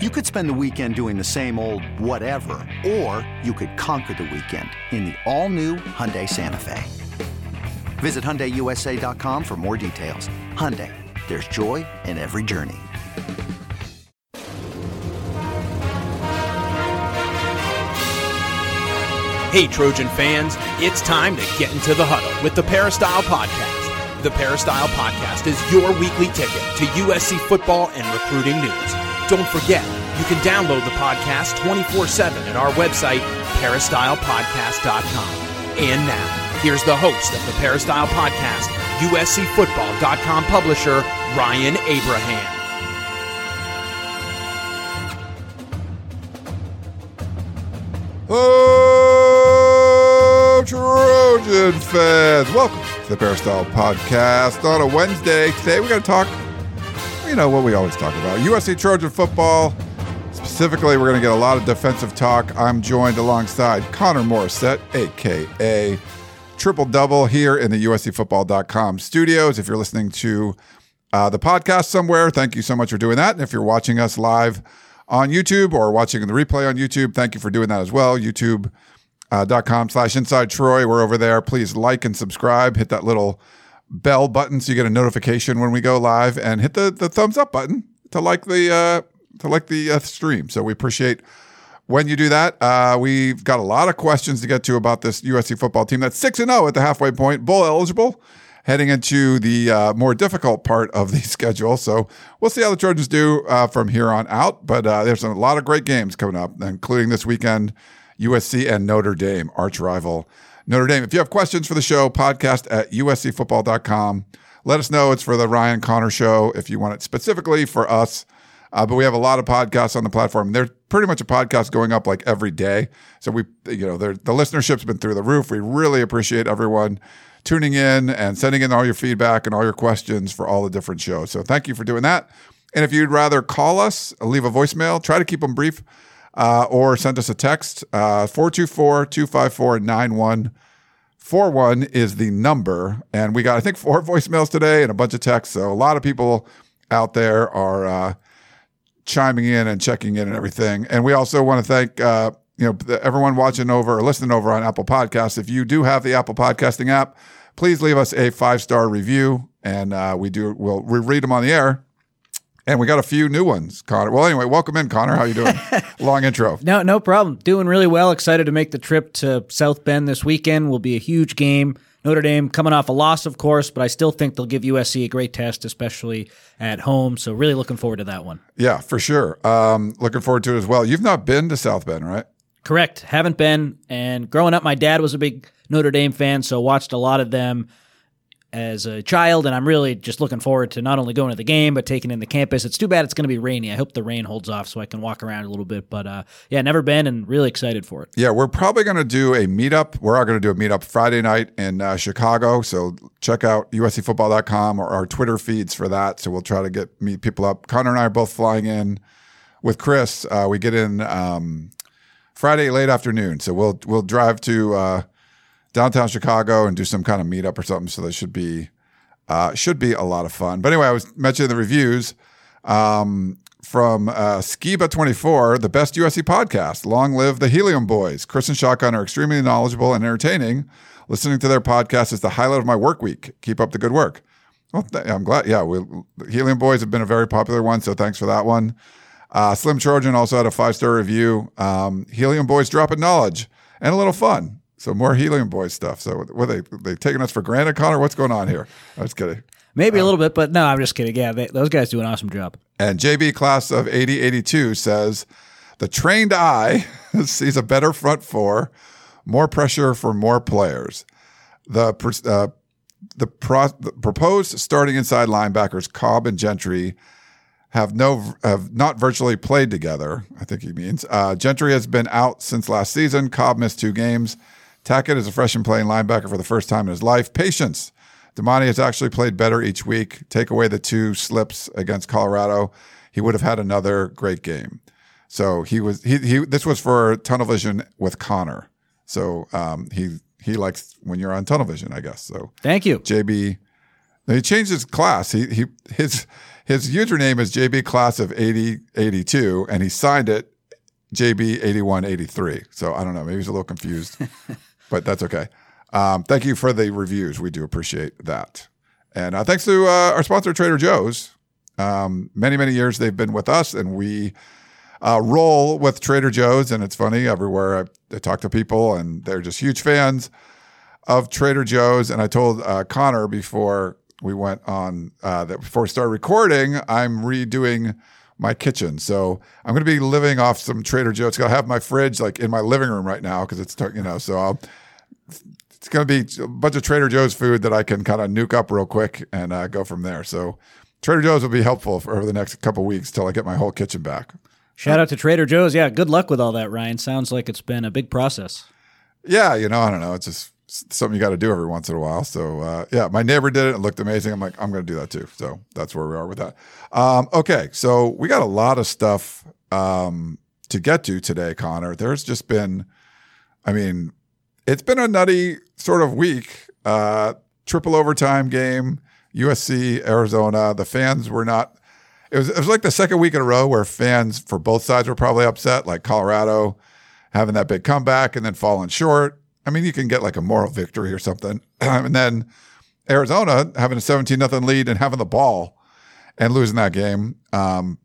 You could spend the weekend doing the same old whatever, or you could conquer the weekend in the all-new Hyundai Santa Fe. Visit HyundaiUSA.com for more details. Hyundai, there's joy in every journey. Hey, Trojan fans, it's time to get into the huddle with the Peristyle Podcast. The Peristyle Podcast is your weekly ticket to USC football and recruiting news. Don't forget, you can download the podcast 24 7 at our website, peristylepodcast.com. And now, here's the host of the Peristyle Podcast, USCFootball.com publisher, Ryan Abraham. Oh, Trojan fans. Welcome to the Peristyle Podcast on a Wednesday. Today we're going to talk, you know, what we always talk about USC Trojan football. Specifically, we're going to get a lot of defensive talk. I'm joined alongside Connor Morrissette, aka Triple Double, here in the USCFootball.com studios. If you're listening to uh, the podcast somewhere, thank you so much for doing that. And if you're watching us live on YouTube or watching the replay on YouTube, thank you for doing that as well. YouTube.com slash inside Troy. We're over there. Please like and subscribe. Hit that little bell button so you get a notification when we go live and hit the, the thumbs up button to like the uh, to like the uh, stream. So we appreciate when you do that. Uh, we've got a lot of questions to get to about this USC football team that's 6 and 0 at the halfway point, bowl eligible, heading into the uh, more difficult part of the schedule. So we'll see how the Trojans do uh, from here on out. But uh, there's a lot of great games coming up, including this weekend USC and Notre Dame, arch rival Notre Dame. If you have questions for the show, podcast at uscfootball.com. Let us know. It's for the Ryan Connor show if you want it specifically for us. Uh, but we have a lot of podcasts on the platform. There's pretty much a podcast going up like every day. So we, you know, the listenership's been through the roof. We really appreciate everyone tuning in and sending in all your feedback and all your questions for all the different shows. So thank you for doing that. And if you'd rather call us, leave a voicemail, try to keep them brief, uh, or send us a text. 424 254 9141 is the number. And we got, I think, four voicemails today and a bunch of texts. So a lot of people out there are uh, chiming in and checking in and everything. And we also want to thank uh, you know everyone watching over or listening over on Apple Podcasts. If you do have the Apple Podcasting app, please leave us a five star review, and uh, we do we'll we read them on the air. And we got a few new ones, Connor. Well, anyway, welcome in, Connor. How you doing? Long intro. No, no problem. Doing really well. Excited to make the trip to South Bend this weekend. Will be a huge game. Notre Dame coming off a loss, of course, but I still think they'll give USC a great test, especially at home. So really looking forward to that one. Yeah, for sure. Um, looking forward to it as well. You've not been to South Bend, right? Correct. Haven't been. And growing up, my dad was a big Notre Dame fan, so watched a lot of them as a child. And I'm really just looking forward to not only going to the game, but taking in the campus. It's too bad it's going to be rainy. I hope the rain holds off so I can walk around a little bit. But uh, yeah, never been and really excited for it. Yeah, we're probably going to do a meetup. We're all going to do a meetup Friday night in uh, Chicago. So check out uscfootball.com or our Twitter feeds for that. So we'll try to get meet people up. Connor and I are both flying in with Chris. Uh, we get in um, Friday late afternoon. So we'll we'll drive to uh, downtown Chicago and do some kind of meetup or something. So that should be uh, should be a lot of fun. But anyway, I was mentioning the reviews um, from uh, Skiba24, the best USC podcast. Long live the Helium Boys. Chris and Shotgun are extremely knowledgeable and entertaining. Listening to their podcast is the highlight of my work week. Keep up the good work. Well, th- I'm glad. Yeah, we, Helium Boys have been a very popular one, so thanks for that one. Uh, Slim Trojan also had a five star review. Um, Helium Boys dropping knowledge and a little fun. So more Helium Boys stuff. So were they they taking us for granted, Connor? What's going on here? I was kidding. Maybe a little bit, but no, I'm just kidding. Yeah, they, those guys do an awesome job. And JB class of 8082 says the trained eye sees a better front four, more pressure for more players. The uh, the, pro- the proposed starting inside linebackers Cobb and Gentry have no have not virtually played together. I think he means uh, Gentry has been out since last season. Cobb missed two games. Tackett is a freshman playing linebacker for the first time in his life. Patience. Domani has actually played better each week. Take away the two slips against Colorado, he would have had another great game. So he was he he. This was for tunnel vision with Connor. So um, he he likes when you're on tunnel vision, I guess. So Thank you. JB He changed his class. He he his his username is JB class of 80 82 and he signed it JB 81 83. So I don't know, maybe he's a little confused. but that's okay. Um, thank you for the reviews. We do appreciate that. And uh, thanks to uh, our sponsor Trader Joe's. Um, many many years they've been with us and we uh, roll with Trader Joe's and it's funny everywhere I, I talk to people and they're just huge fans of Trader Joe's. And I told uh, Connor before we went on uh, that before we started recording, I'm redoing my kitchen. So I'm going to be living off some Trader Joe's. I have my fridge like in my living room right now because it's you know so I'll. It's going to be a bunch of Trader Joe's food that I can kind of nuke up real quick and uh, go from there. So Trader Joe's will be helpful for over the next couple weeks till I get my whole kitchen back. Shout out to Trader Joe's. Yeah, good luck with all that, Ryan. Sounds like it's been a big process. Yeah, you know, I don't know. It's just something you got to do every once in a while. So uh, yeah, my neighbor did it. It looked amazing. I'm like, I'm going to do that too. So that's where we are with that. Um, okay, so we got a lot of stuff um, to get to today, Connor. There's just been, I mean, it's been a nutty sort of week. Uh, triple overtime game, USC, Arizona. The fans were not. It was, it was like the second week in a row where fans for both sides were probably upset, like Colorado having that big comeback and then falling short. I mean, you can get like a moral victory or something. and then Arizona having a 17 nothing lead and having the ball and losing that game. Um,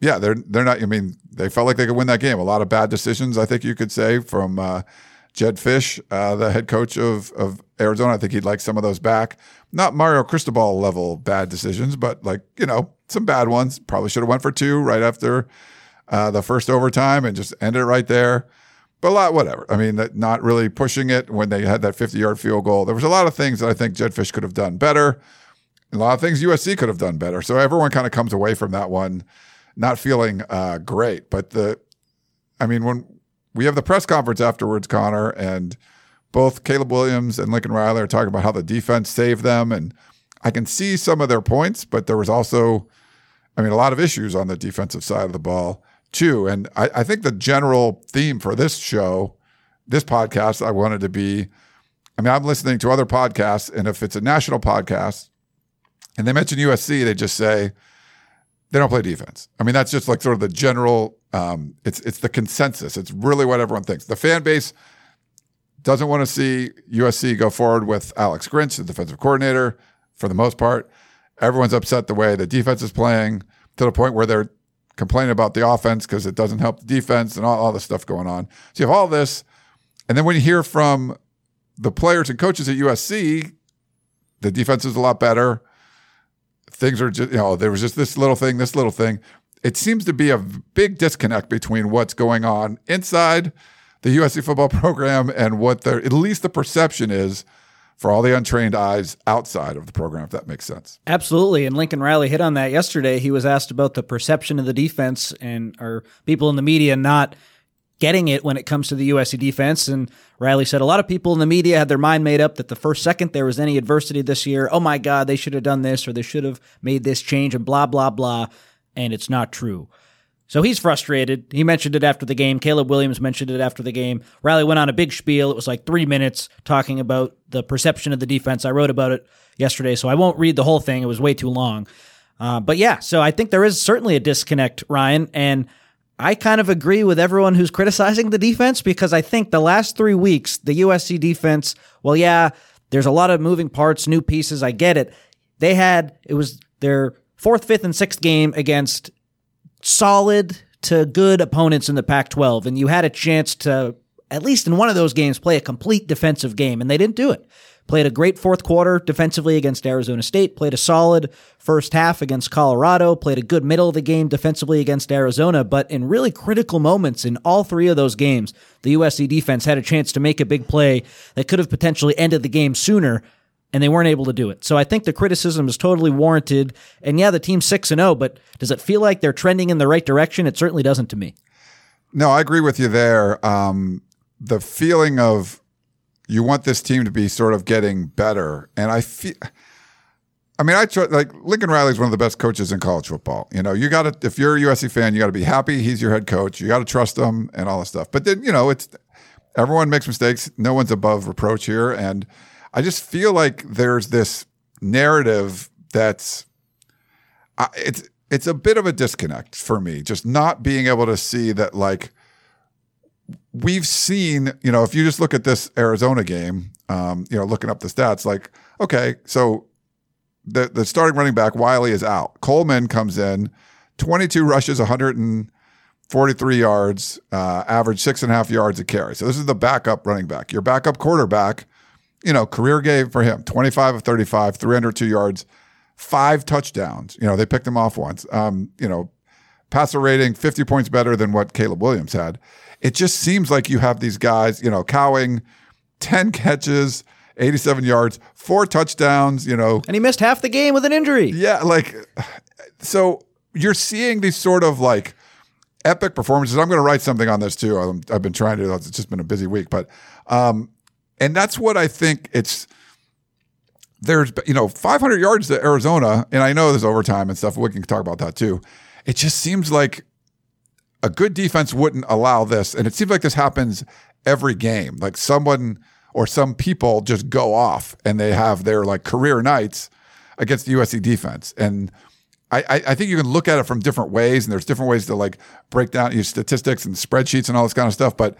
yeah, they're they're not. I mean, they felt like they could win that game. A lot of bad decisions, I think you could say, from uh, Jedd Fisch, uh, the head coach of of Arizona. I think he'd like some of those back. Not Mario Cristobal level bad decisions, but like you know some bad ones. Probably should have went for two right after uh, the first overtime and just ended it right there but a lot, whatever. I mean, not really pushing it when they had that 50 yard field goal. There was a lot of things that I think Jedd Fisch could have done better. A lot of things USC could have done better. So everyone kind of comes away from that one not feeling uh, great. But the, I mean, when we have the press conference afterwards, Connor, and both Caleb Williams and Lincoln Riley are talking about how the defense saved them. And I can see some of their points, but there was also, I mean, a lot of issues on the defensive side of the ball too. And I, I think the general theme for this show, this podcast, I wanted to be I mean, I'm listening to other podcasts, and if it's a national podcast and they mention USC, they just say they don't play defense. I mean, that's just like sort of the general. Um, it's it's the consensus. It's really what everyone thinks. The fan base doesn't want to see USC go forward with Alex Grinch, the defensive coordinator, for the most part. Everyone's upset the way the defense is playing to the point where they're complaining about the offense because it doesn't help the defense and all, all this stuff going on. So you have all this. And then when you hear from the players and coaches at USC, the defense is a lot better. Things are just, you know, there was just this little thing, this little thing. It seems to be a big disconnect between what's going on inside the USC football program and what the, at least the perception is for all the untrained eyes outside of the program, if that makes sense. Absolutely. And Lincoln Riley hit on that yesterday. He was asked about the perception of the defense and are people in the media not getting it when it comes to the USC defense. And Riley said a lot of people in the media had their mind made up that the first second there was any adversity this year, oh my God, they should have done this or they should have made this change and blah, blah, blah. And it's not true. So he's frustrated. He mentioned it after the game. Caleb Williams mentioned it after the game. Riley went on a big spiel. It was like three minutes talking about the perception of the defense. I wrote about it yesterday, so I won't read the whole thing. It was way too long. Uh, but yeah, so I think there is certainly a disconnect, Ryan. And I kind of agree with everyone who's criticizing the defense because I think the last three weeks, the USC defense, well, yeah, there's a lot of moving parts, new pieces. I get it. They had, it was their fourth, fifth, and sixth game against solid to good opponents in the Pac 12, and you had a chance to, at least in one of those games, play a complete defensive game, and they didn't do it. Played a great fourth quarter defensively against Arizona State, played a solid first half against Colorado, played a good middle of the game defensively against Arizona, but in really critical moments in all three of those games, the USC defense had a chance to make a big play that could have potentially ended the game sooner and they weren't able to do it. So I think the criticism is totally warranted. And yeah, the team's 6 and 0, but does it feel like they're trending in the right direction? It certainly doesn't to me. No, I agree with you there. Um, the feeling of you want this team to be sort of getting better, and I feel. I mean, I try, like Lincoln Riley is one of the best coaches in college football. You know, you got to if you're a USC fan, you got to be happy he's your head coach. You got to trust him and all this stuff. But then, you know, it's everyone makes mistakes. No one's above reproach here, and I just feel like there's this narrative that's it's it's a bit of a disconnect for me, just not being able to see that like we've seen, you know, if you just look at this Arizona game, um, you know, looking up the stats, like, okay, so the the starting running back Wiley is out. Coleman comes in, 22 rushes, 143 yards, uh, average six and a half yards a carry. So this is the backup running back. Your backup quarterback, you know, career game for him, 25 of 35, 302 yards, five touchdowns. You know, they picked him off once. Um, you know, passer rating 50 points better than what Caleb Williams had. It just seems like you have these guys, you know, Cowing, 10 catches, 87 yards, four touchdowns, you know. And he missed half the game with an injury. Yeah, like so you're seeing these sort of like epic performances. I'm going to write something on this too. i have been trying to. It's just been a busy week, but um, and that's what I think it's. There's you know 500 yards to Arizona, and I know there's overtime and stuff. We can talk about that too. It just seems like a good defense wouldn't allow this, and it seems like this happens every game. Like someone or some people just go off and they have their like career nights against the USC defense. And I, I, think you can look at it from different ways, and there's different ways to like break down your statistics and spreadsheets and all this kind of stuff. But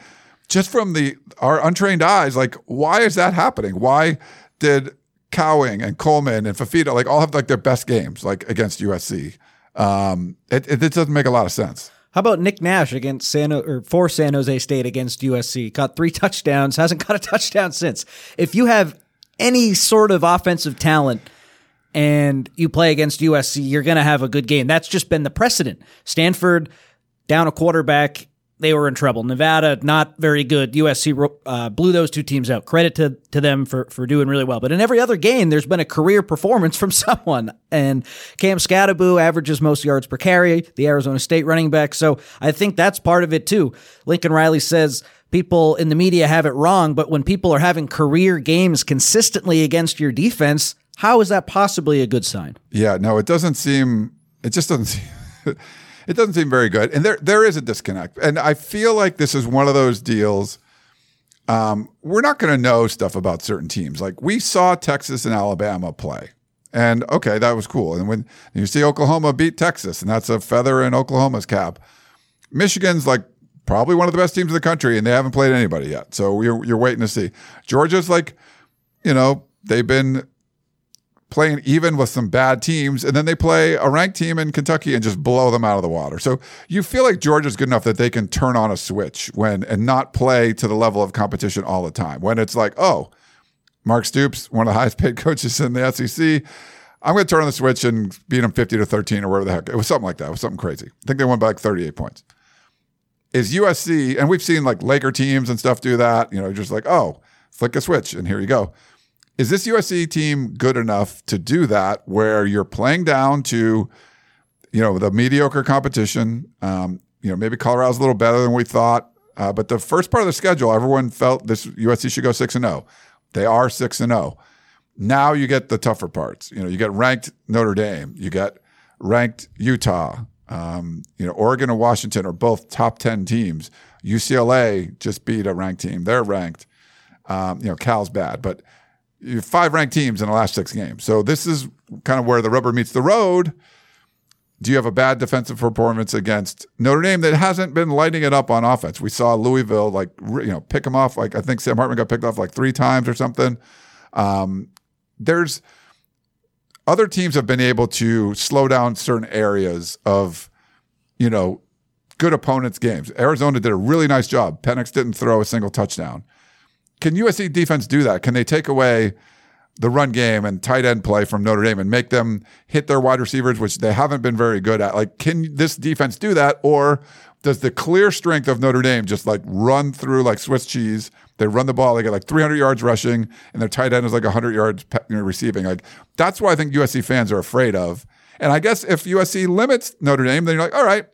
just from the our untrained eyes, like why is that happening? Why did Cowing and Coleman and Fifita like all have like their best games like against USC? Um, it, it, it doesn't make a lot of sense. How about Nick Nash against San or for San Jose State against USC? Caught three touchdowns, hasn't caught a touchdown since. If you have any sort of offensive talent and you play against USC, you're going to have a good game. That's just been the precedent. Stanford down a quarterback they were in trouble. Nevada, not very good. USC uh, blew those two teams out. Credit to, to them for, for doing really well. But in every other game, there's been a career performance from someone. And Cam Skattebo averages most yards per carry, the Arizona State running back. So I think that's part of it too. Lincoln Riley says people in the media have it wrong, but when people are having career games consistently against your defense, how is that possibly a good sign? Yeah, no, it doesn't seem, it just doesn't seem. It doesn't seem very good. And there there is a disconnect. And I feel like this is one of those deals. Um, we're not going to know stuff about certain teams. Like we saw Texas and Alabama play. And okay, that was cool. And when you see Oklahoma beat Texas, and that's a feather in Oklahoma's cap. Michigan's like probably one of the best teams in the country, and they haven't played anybody yet. So you're, you're waiting to see. Georgia's like, you know, they've been playing even with some bad teams, and then they play a ranked team in Kentucky and just blow them out of the water. So you feel like Georgia's good enough that they can turn on a switch when and not play to the level of competition all the time. When it's like, oh, Mark Stoops, one of the highest paid coaches in the SEC. I'm going to turn on the switch and beat them 50 to 13 or whatever the heck. It was something like that. It was something crazy. I think they won by like 38 points. Is USC, and we've seen like Laker teams and stuff do that, you know, just like, oh, flick a switch and here you go. Is this USC team good enough to do that where you're playing down to, you know, the mediocre competition? Um, you know, maybe Colorado's a little better than we thought. Uh, but the first part of the schedule, everyone felt this USC should go six and zero. Oh. They are six and zero. Oh. Now you get the tougher parts. You know, you get ranked Notre Dame, you get ranked Utah. Um, you know, Oregon and Washington are both top ten teams. UCLA just beat a ranked team; they're ranked. Um, you know, Cal's bad, but five ranked teams in the last six games. So this is kind of where the rubber meets the road. Do you have a bad defensive performance against Notre Dame that hasn't been lighting it up on offense? We saw Louisville like you know pick them off like I think Sam Hartman got picked off like three times or something. Um, there's other teams have been able to slow down certain areas of you know good opponents' games. Arizona did a really nice job. Penix didn't throw a single touchdown. Can USC defense do that? Can they take away the run game and tight end play from Notre Dame and make them hit their wide receivers, which they haven't been very good at? Like, can this defense do that? Or does the clear strength of Notre Dame just like run through like Swiss cheese? They run the ball, they get like 300 yards rushing, and their tight end is like 100 yards receiving. Like, that's why I think USC fans are afraid of. And I guess if USC limits Notre Dame, then you're like, all right,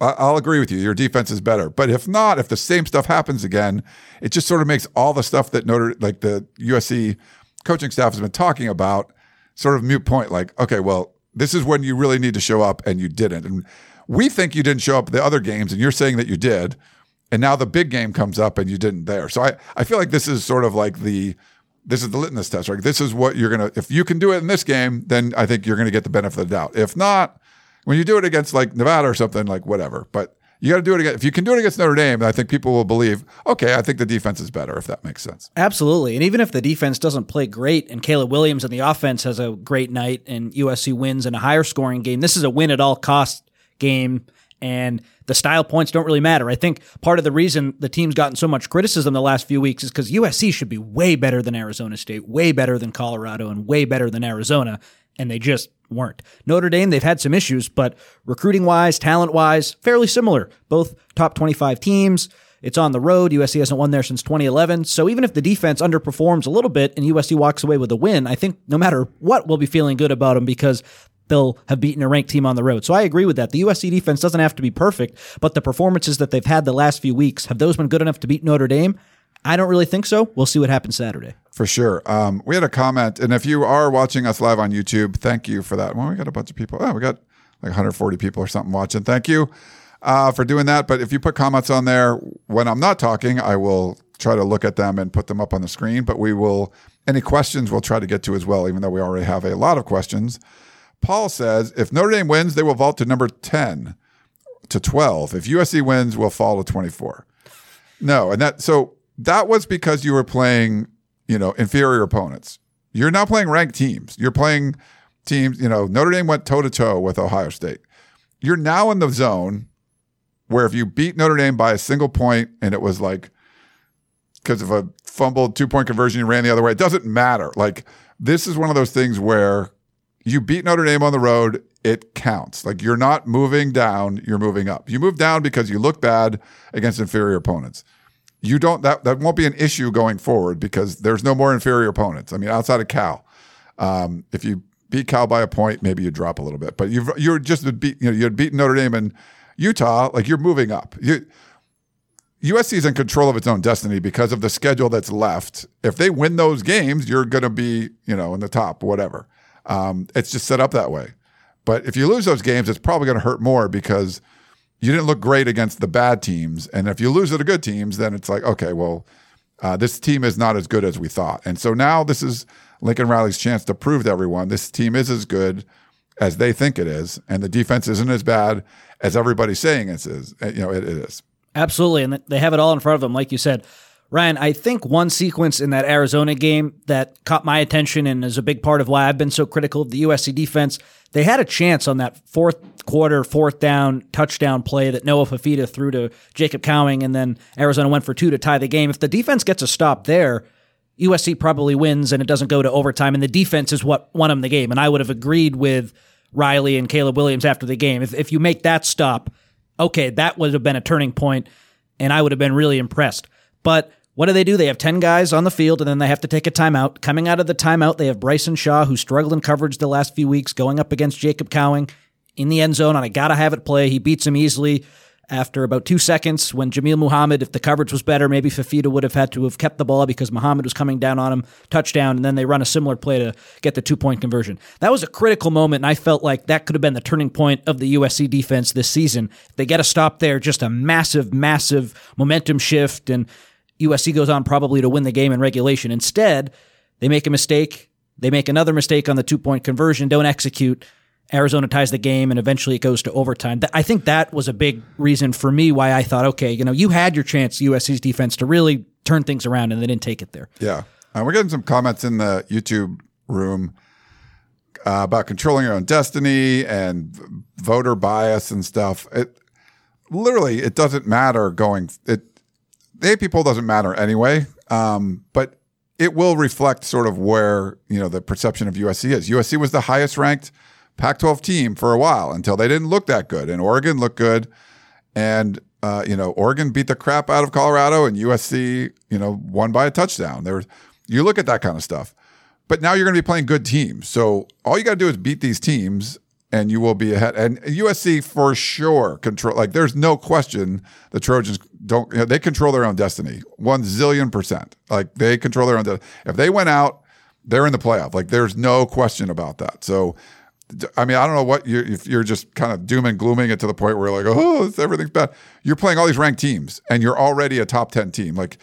I'll agree with you. Your defense is better. But if not, if the same stuff happens again, it just sort of makes all the stuff that Notre, like the USC coaching staff has been talking about, sort of mute point. Like, okay, well, this is when you really need to show up and you didn't. And we think you didn't show up the other games and you're saying that you did. And now the big game comes up and you didn't there. So I, I feel like this is sort of like the this is the litmus test, right? This is what you're gonna. If you can do it in this game, then I think you're gonna get the benefit of the doubt. If not, when you do it against like Nevada or something, like whatever. But you got to do it again. If you can do it against Notre Dame, I think people will believe. Okay, I think the defense is better. If that makes sense. Absolutely, and even if the defense doesn't play great, and Caleb Williams and the offense has a great night, and USC wins in a higher scoring game, this is a win at all cost game and the style points don't really matter. I think part of the reason the team's gotten so much criticism the last few weeks is because USC should be way better than Arizona State, way better than Colorado, and way better than Arizona, and they just weren't. Notre Dame, they've had some issues, but recruiting wise, talent wise, fairly similar. Both top 25 teams. It's on the road. USC hasn't won there since 2011. So even if the defense underperforms a little bit and USC walks away with a win, I think no matter what, we'll be feeling good about them because they'll have beaten a ranked team on the road. So I agree with that. The USC defense doesn't have to be perfect, but the performances that they've had the last few weeks, have those been good enough to beat Notre Dame? I don't really think so. We'll see what happens Saturday. For sure. Um, we had a comment, and if you are watching us live on YouTube, thank you for that. Well, we got a bunch of people. Oh, we got like 140 people or something watching. Thank you uh, for doing that. But if you put comments on there when I'm not talking, I will try to look at them and put them up on the screen. But we will, any questions we'll try to get to as well, even though we already have a lot of questions. Paul says if Notre Dame wins, they will vault to number 10 to 12. If USC wins, we'll fall to 24. No, and that so that was because you were playing, you know, inferior opponents. You're now playing ranked teams. You're playing teams, you know, Notre Dame went toe to toe with Ohio State. You're now in the zone where if you beat Notre Dame by a single point and it was like because of a fumbled two point conversion, you ran the other way, it doesn't matter. Like this is one of those things where you beat Notre Dame on the road, it counts. Like you're not moving down, you're moving up. You move down because you look bad against inferior opponents. You don't that that won't be an issue going forward because there's no more inferior opponents. I mean, outside of Cal, um, if you beat Cal by a point, maybe you drop a little bit. But you've you're just beat you know you had beaten Notre Dame and Utah, like you're moving up. You USC is in control of its own destiny because of the schedule that's left. If they win those games, you're going to be, you know, in the top, whatever. Um, it's just set up that way. But if you lose those games, it's probably going to hurt more because you didn't look great against the bad teams. And if you lose to the good teams, then it's like, okay, well, uh, this team is not as good as we thought. And so now this is Lincoln Riley's chance to prove to everyone this team is as good as they think it is, and the defense isn't as bad as everybody's saying it is. Uh, you know, it, it is. Absolutely, and they have it all in front of them, like you said. Ryan, I think one sequence in that Arizona game that caught my attention and is a big part of why I've been so critical of the USC defense. They had a chance on that fourth quarter, fourth down touchdown play that Noah Fifita threw to Jacob Cowing, and then Arizona went for two to tie the game. If the defense gets a stop there, USC probably wins and it doesn't go to overtime, and the defense is what won them the game. And I would have agreed with Riley and Caleb Williams after the game. If, if you make that stop, okay, that would have been a turning point, and I would have been really impressed. But what do they do? They have 10 guys on the field and then they have to take a timeout. Coming out of the timeout, they have Bryson Shaw, who struggled in coverage the last few weeks, going up against Jacob Cowing in the end zone on a gotta have it play. He beats him easily after about two seconds when Jamil Muhammad, if the coverage was better, maybe Fifita would have had to have kept the ball because Muhammad was coming down on him, touchdown, and then they run a similar play to get the two point conversion. That was a critical moment, and I felt like that could have been the turning point of the USC defense this season. If they get a stop there, just a massive, massive momentum shift, and USC goes on probably to win the game in regulation. Instead, they make a mistake. They make another mistake on the two point conversion, don't execute. Arizona ties the game, and eventually it goes to overtime. I think that was a big reason for me why I thought, okay, you know, you had your chance, USC's defense, to really turn things around, and they didn't take it there. Yeah. Uh, we're getting some comments in the YouTube room uh, about controlling your own destiny and voter bias and stuff. It literally it doesn't matter going it the AP poll doesn't matter anyway, um, but it will reflect sort of where you know the perception of USC is. USC was the highest ranked Pac-12 team for a while until they didn't look that good, and Oregon looked good, and uh, you know Oregon beat the crap out of Colorado, and USC you know won by a touchdown. There, you look at that kind of stuff, but now you're going to be playing good teams. So all you got to do is beat these teams, and you will be ahead. And USC for sure control. Like there's no question the Trojans don't. You know, they control their own destiny. One zillion percent. Like they control their own. De- if they went out, they're in the playoff. Like there's no question about that. So. I mean, I don't know what you if you're just kind of doom and glooming it to the point where you're like, oh, everything's bad. You're playing all these ranked teams, and you're already a top ten team. Like,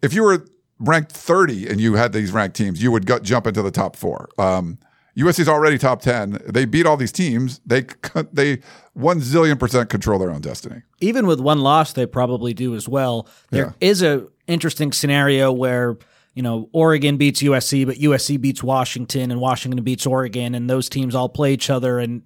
if you were ranked 30 and you had these ranked teams, you would go, jump into the top four. Um, USC's already top 10. They beat all these teams. They they one zillion percent control their own destiny. Even with one loss, they probably do as well. There Yeah. is a interesting scenario where you know Oregon beats USC, but USC beats Washington, and Washington beats Oregon, and those teams all play each other, and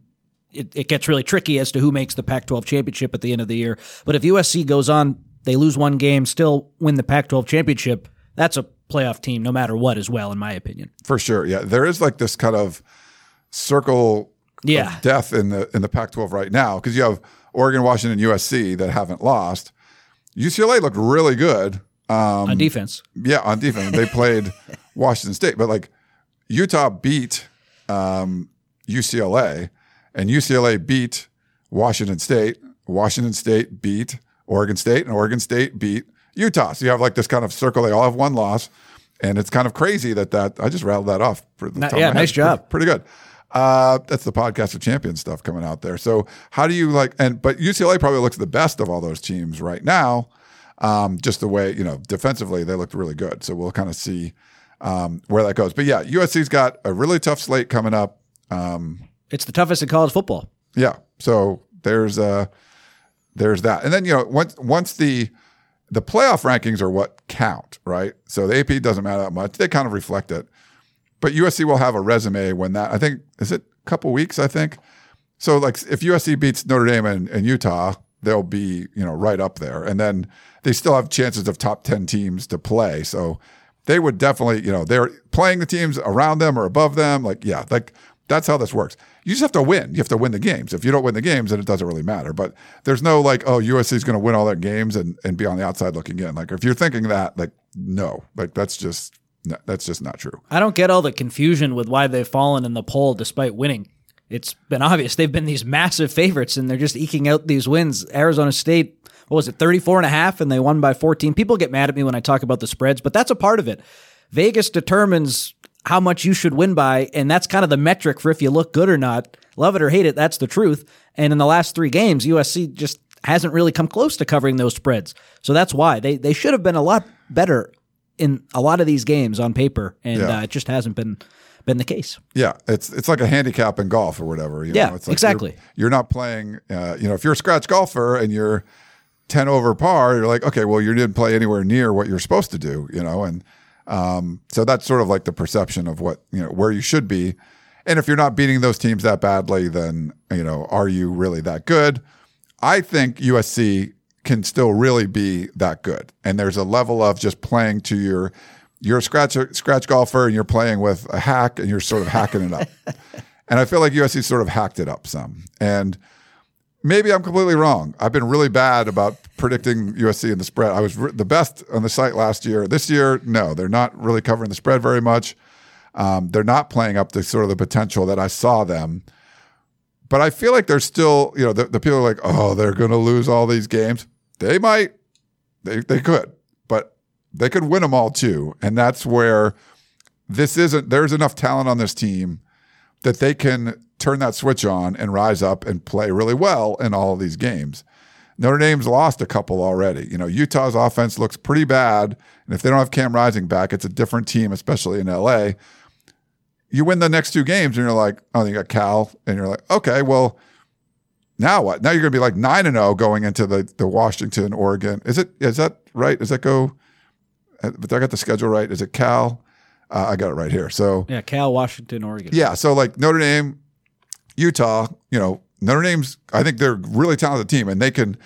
it, it gets really tricky as to who makes the Pac-12 championship at the end of the year. But if USC goes on, they lose one game, still win the Pac-12 championship. That's a playoff team, no matter what, as well, in my opinion. For sure. Yeah. There is like this kind of circle Yeah. of death in the in the Pac-12 right now because you have Oregon, Washington, USC that haven't lost. UCLA looked really good. Um, on defense. Yeah, on defense. They played Washington State, but like Utah beat um, UCLA and UCLA beat Washington State. Washington State beat Oregon State and Oregon State beat Utah. So you have like this kind of circle. They all have one loss. And it's kind of crazy that that I just rattled that off. For the Ni- yeah, nice job. Pretty, pretty good. Uh, that's the podcast of champions stuff coming out there. So how do you like? And but UCLA probably looks the best of all those teams right now. Um, just the way you know defensively they looked really good. So we'll kind of see um, where that goes. But yeah, USC's got a really tough slate coming up. Um, It's the toughest in college football. yeah, so there's uh there's that, and then you know once once the the playoff rankings are what count, right? So the AP doesn't matter that much; they kind of reflect it. But USC will have a resume when that I think is it a couple weeks I think. So like if USC beats Notre Dame and, and Utah, they'll be you know right up there, and then they still have chances of top ten teams to play. So they would definitely you know they're playing the teams around them or above them. Like yeah, like that's how this works. You just have to win. You have to win the games. If you don't win the games, then it doesn't really matter. But there's no like, oh, USC is going to win all their games and, and be on the outside looking in. Like if you're thinking that, like no, like that's just that's just not true. I don't get all the confusion with why they've fallen in the poll despite winning. It's been obvious they've been these massive favorites and they're just eking out these wins. Arizona State, what was it, 34 and a half and they won by 14. People get mad at me when I talk about the spreads, but that's a part of it. Vegas determines how much you should win by and that's kind of the metric for if you look good or not. Love it or hate it, that's the truth. And in the last 3 games, USC just hasn't really come close to covering those spreads. So that's why they they should have been a lot better in a lot of these games on paper, and Yeah. uh, it just hasn't been been the case. Yeah, it's it's like a handicap in golf or whatever. You Yeah, know? it's like exactly. You're, you're not playing. Uh, you know, if you're a scratch golfer and you're ten over par, you're like, okay, well, you didn't play anywhere near what you're supposed to do. You know, and um, so that's sort of like the perception of what you know where you should be. And if you're not beating those teams that badly, then you know, are you really that good? I think USC can still really be that good. And there's a level of just playing to your you're a scratch scratch golfer and you're playing with a hack and you're sort of hacking it up. and I feel like USC sort of hacked it up some. And maybe I'm completely wrong. I've been really bad about predicting USC in the spread. I was re- the best on the site last year. This year, no, they're not really covering the spread very much. Um, they're not playing up to sort of the potential that I saw them. But I feel like they're still, you know, the, the people are like, oh, they're going to lose all these games. They might, they, they could, but they could win them all too. And that's where this isn't, there's enough talent on this team that they can turn that switch on and rise up and play really well in all of these games. Notre Dame's lost a couple already. You know, Utah's offense looks pretty bad. And if they don't have Cam Rising back, it's a different team, especially in LA. You win the next two games and you're like, oh, you got Cal. And you're like, okay, well, now what? Now you're going to be like 9 and 0 going into the, the Washington, Oregon. Is it, is that right? Does that go? But I got the schedule right. Is it Cal? Uh, I got it right here. So, Yeah, Cal, Washington, Oregon. yeah. So like Notre Dame, Utah, you know, Notre Dame's I think they're a really talented team and they can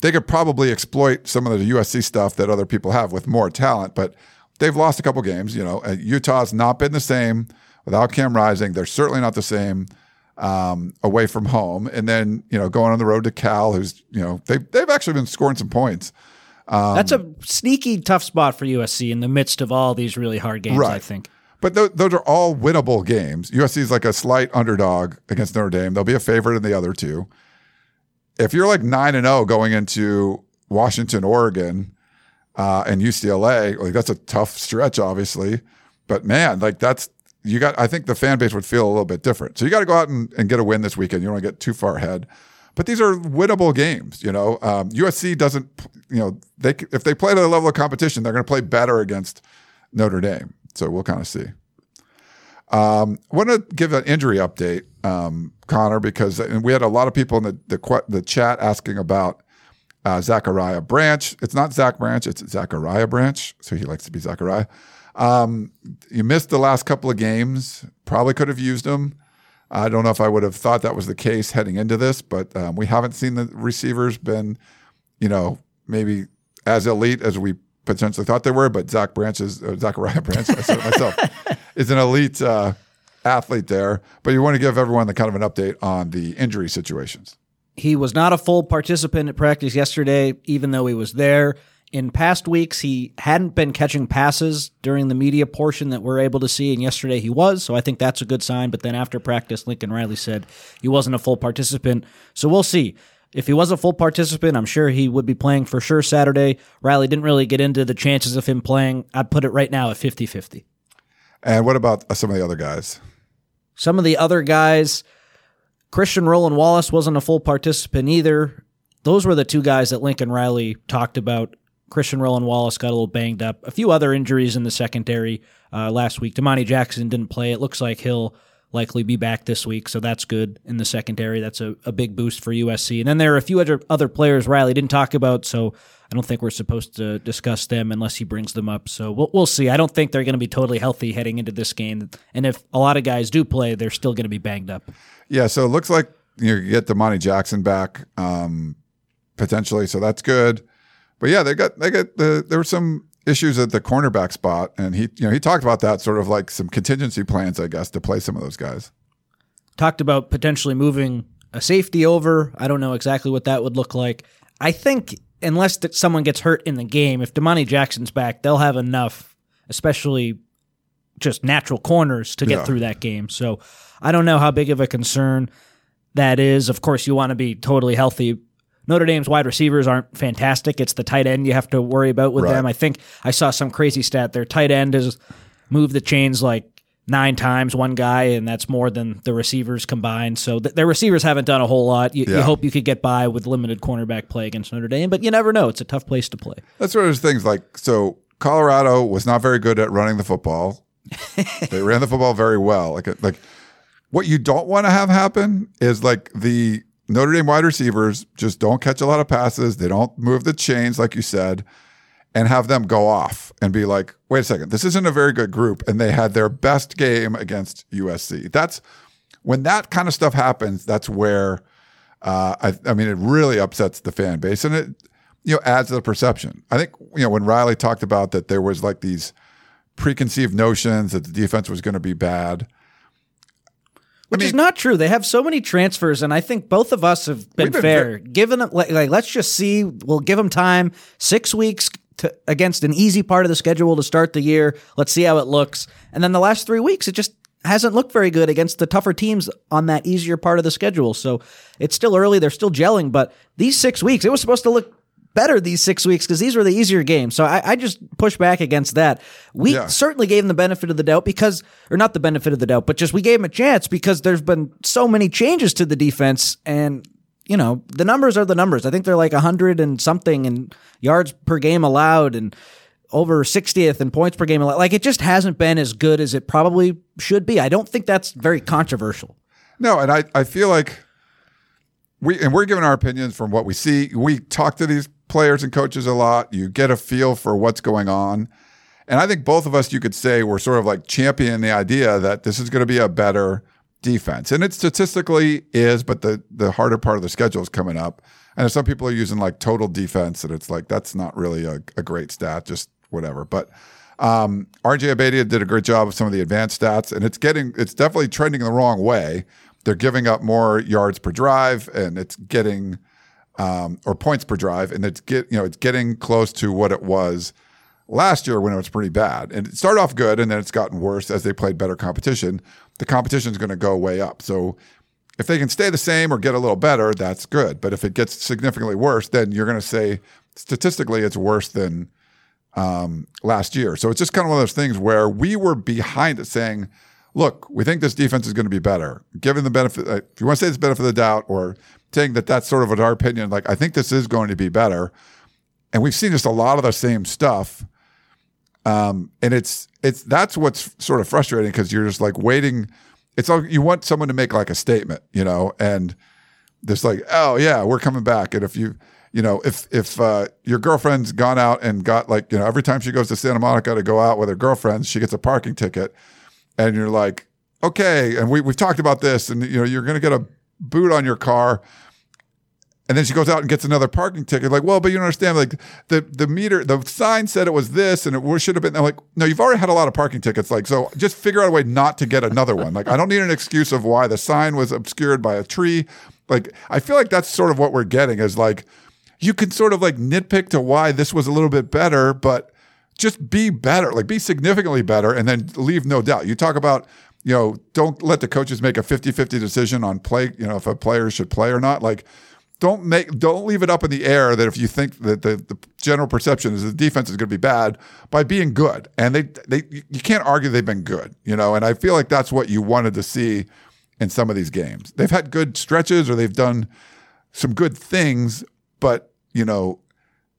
they could probably exploit some of the USC stuff that other people have with more talent, but they've lost a couple games, you know. Uh, Utah's not been the same without Cam Rising. They're certainly not the same um, away from home. And then, you know, going on the road to Cal, who's, you know, they've, they've actually been scoring some points. That's a sneaky tough spot for USC in the midst of all these really hard games, I think. But th- those are all winnable games. USC is like a slight underdog against Notre Dame. They'll be a favorite in the other two. If you're like nine and zero going into Washington, Oregon, uh, and UCLA, like that's a tough stretch, obviously. But man, like that's you got. I think the fan base would feel a little bit different. So you got to go out and, and get a win this weekend. You don't want to get too far ahead. But these are winnable games. You know, um, USC doesn't. You know, they if they play to the level of competition, they're going to play better against Notre Dame. So we'll kind of see. Um, I want to give an injury update, um, Connor, because we had a lot of people in the the, the chat asking about uh, Zachariah Branch. It's not Zach Branch, it's Zachariah Branch. So he likes to be Zachariah. Um, you missed the last couple of games. Probably could have used him. I don't know if I would have thought that was the case heading into this, but um, we haven't seen the receivers been, you know, maybe as elite as we potentially thought they were. But Zach Branch is uh, Zachariah Branch, I said myself, is an elite uh, athlete there. But you want to give everyone the kind of an update on the injury situations. He was not a full participant at practice yesterday, even though he was there. In past weeks, he hadn't been catching passes during the media portion that we're able to see, and yesterday he was, so I think that's a good sign. But then after practice, Lincoln Riley said he wasn't a full participant, so we'll see. If he was a full participant, I'm sure he would be playing for sure Saturday. Riley didn't really get into the chances of him playing. I'd put it right now at 50 50. And what about some of the other guys? Some of the other guys, Christian Roland Wallace wasn't a full participant either. Those were the two guys that Lincoln Riley talked about. Christian Roland Wallace got a little banged up. A few other injuries in the secondary uh, last week. Domani Jackson didn't play. It looks like he'll likely be back this week, so that's good in the secondary. That's a, a big boost for USC. And then there are a few other other players Riley didn't talk about, so I don't think we're supposed to discuss them unless he brings them up. So we'll, we'll see. I don't think they're going to be totally healthy heading into this game. And if a lot of guys do play, they're still going to be banged up. Yeah, so it looks like you, get Domani Jackson back um, potentially, so that's good. But yeah, they got they got the there were some issues at the cornerback spot, and he you know he talked about that sort of like some contingency plans, I guess, to play some of those guys. Talked about potentially moving a safety over. I don't know exactly what that would look like. I think unless someone gets hurt in the game, if Domani Jackson's back, they'll have enough, especially just natural corners to get yeah. through that game. So I don't know how big of a concern that is. Of course, you want to be totally healthy Notre Dame's wide receivers aren't fantastic. It's the tight end you have to worry about with right. them. I think I saw some crazy stat. Their tight end has moved the chains like nine times, one guy, and that's more than the receivers combined. So th- their receivers haven't done a whole lot. You, yeah. you, hope you could get by with limited cornerback play against Notre Dame, but you never know. It's a tough place to play. That's one of those things like, so Colorado was not very good at running the football. they ran the football very well. Like, like what you don't want to have happen is like the Notre Dame wide receivers just don't catch a lot of passes. They don't move the chains, like you said, and have them go off and be like, wait a second, this isn't a very good group. And they had their best game against USC. That's when that kind of stuff happens, that's where uh, I, I mean, it really upsets the fan base and it, you know, adds to the perception. I think, you know, when Riley talked about that there was like these preconceived notions that the defense was going to be bad which I mean, is not true. They have so many transfers, and I think both of us have been, been fair. Given them, like, like, let's just see. We'll give them time, six weeks to, against an easy part of the schedule to start the year. Let's see how it looks, and then the last three weeks, it just hasn't looked very good against the tougher teams on that easier part of the schedule. So it's still early; they're still gelling, but these six weeks, it was supposed to look better these six weeks because these were the easier games. So I, I just push back against that. We yeah. certainly gave them the benefit of the doubt because, or not the benefit of the doubt, but just we gave them a chance because there's been so many changes to the defense and. You know, the numbers are the numbers. I think they're like 100 and something and yards per game allowed and over 60th in points per game. Allowed. Like it just hasn't been as good as it probably should be. I don't think that's very controversial. No, and I, I feel like we and we're giving our opinions from what we see. We talk to these players and coaches a lot. You get a feel for what's going on. And I think both of us, you could say, we're sort of like championing the idea that this is going to be a better defense. And it statistically is, but the, the harder part of the schedule is coming up. And some people are using like total defense, and it's like, that's not really a, a great stat, just whatever. But um, RJ Abadia did a great job of some of the advanced stats, and it's getting, it's definitely trending the wrong way. They're giving up more yards per drive, and it's getting, um, or points per drive, and it's get you know it's getting close to what it was last year when it was pretty bad. And it started off good, and then it's gotten worse as they played better competition. The competition is going to go way up. So if they can stay the same or get a little better, that's good. But if it gets significantly worse, then you're going to say statistically it's worse than um, last year. So it's just kind of one of those things where we were behind it saying, look, we think this defense is going to be better. Given the benefit, uh, if you want to say it's benefit of the doubt or saying that that's sort of our opinion. Like, I think this is going to be better. And we've seen just a lot of the same stuff. Um, and it's it's that's what's sort of frustrating because you're just like waiting. It's all you want someone to make like a statement, you know, and there's like, oh yeah, we're coming back. And if you you know, if if uh, your girlfriend's gone out and got like, you know, every time she goes to Santa Monica to go out with her girlfriends, she gets a parking ticket, and you're like, okay, and we we've talked about this, and you know, you're gonna get a boot on your car. And then she goes out and gets another parking ticket. Like, well, but you don't understand. Like, the the meter, the sign said it was this, and it should have been. I'm like, no, you've already had a lot of parking tickets. Like, so just figure out a way not to get another one. Like, I don't need an excuse of why the sign was obscured by a tree. Like, I feel like that's sort of what we're getting is like, you can sort of like nitpick to why this was a little bit better, but just be better, like be significantly better, and then leave no doubt. You talk about, you know, don't let the coaches make a 50 50 decision on play, you know, if a player should play or not. Like, don't make don't leave it up in the air that if you think that the, the general perception is the defense is going to be bad by being good. And they they you can't argue they've been good you know? And I feel like that's what you wanted to see in some of these games. They've had good stretches or they've done some good things but you know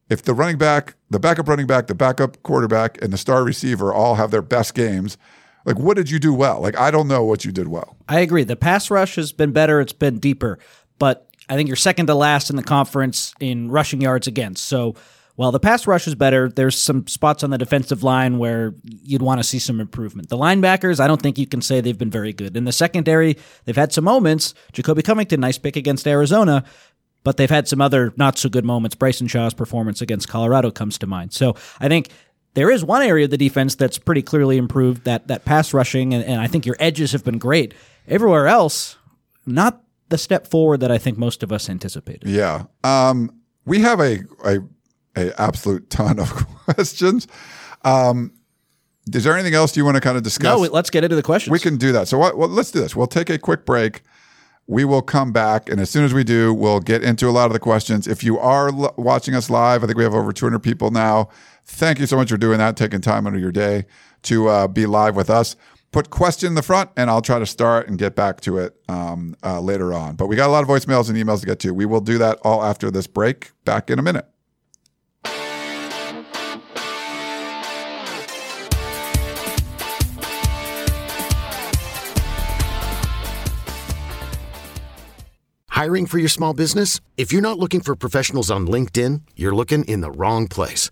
if the running back the backup running back the backup quarterback and the star receiver all have their best games like what did you do well like I don't know what you did well I agree the pass rush has been better it's been deeper but I think you're second to last in the conference in rushing yards against. So while the pass rush is better, there's some spots on the defensive line where you'd want to see some improvement. The linebackers, I don't think you can say they've been very good. In the secondary, they've had some moments. Jacobe Covington, nice pick against Arizona, but they've had some other not so good moments. Bryson Shaw's performance against Colorado comes to mind. So I think there is one area of the defense that's pretty clearly improved that that pass rushing, and, and I think your edges have been great. Everywhere else, not the step forward that I think most of us anticipated. Yeah. Um, we have a, a, a absolute ton of questions. Um, is there anything else you want to kind of discuss? No, let's get into the questions. We can do that. So what, well, let's do this. We'll take a quick break. We will come back, and as soon as we do, we'll get into a lot of the questions. If you are l- watching us live, I think we have over 200 people now. Thank you so much for doing that, taking time out of your day to uh, be live with us put question in the front and I'll try to start and get back to it um, uh, later on. But we got a lot of voicemails and emails to get to. We will do that all after this break. Back in a minute. Hiring for your small business? If you're not looking for professionals on LinkedIn, you're looking in the wrong place.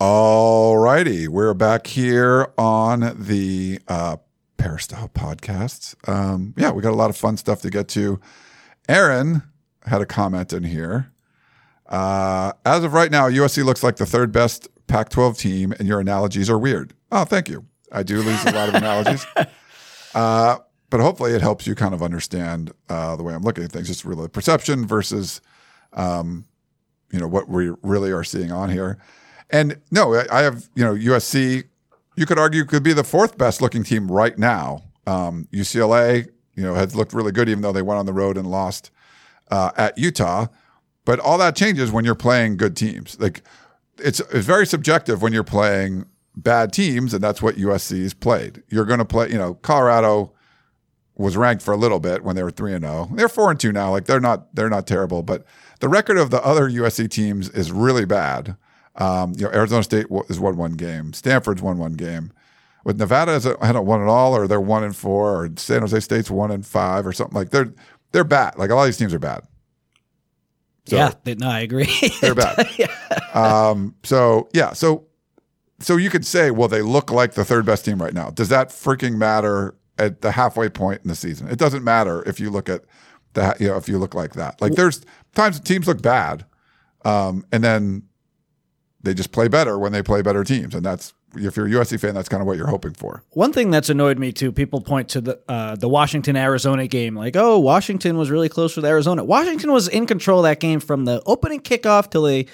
All righty. We're back here on the uh, Peristyle podcast. Um, yeah, we got a lot of fun stuff to get to. Aaron had a comment in here. Uh, as of right now, USC looks like the third best Pac 12 team, and your analogies are weird. Oh, thank you. I do lose a lot of analogies. Uh, but hopefully it helps you kind of understand uh, the way I'm looking at things. Just really perception versus, um, you know, what we really are seeing on here. And no, I have, you know, USC, you could argue could be the fourth best looking team right now. Um, UCLA, you know, has looked really good, even though they went on the road and lost uh, at Utah. But all that changes when you're playing good teams. Like it's, it's very subjective when you're playing bad teams, and that's what USC's played. You're going to play, you know, Colorado was ranked for a little bit when they were 3 and 0. They're 4 and 2 now. Like they're not they're not terrible, but the record of the other USC teams is really bad. Um, you know, Arizona State has won one game. Stanford's won one game. With Nevada, has hadn't won at all, or they're one and four, or San Jose State's one and five, or something like they're they're bad. Like a lot of these teams are bad. So, yeah, they, no, I agree. they're bad. yeah. Um, so yeah, so so you could say, well, they look like the third best team right now. Does that freaking matter at the halfway point in the season? It doesn't matter if you look at that, you know, if you look like that. Like there's times teams look bad, um, and then they just play better when they play better teams, and that's if you're a USC fan, that's kind of what you're hoping for. One thing that's annoyed me too, people point to the uh, the Washington Arizona game, like, oh, Washington was really close with Arizona. Washington was in control that game from the opening kickoff till they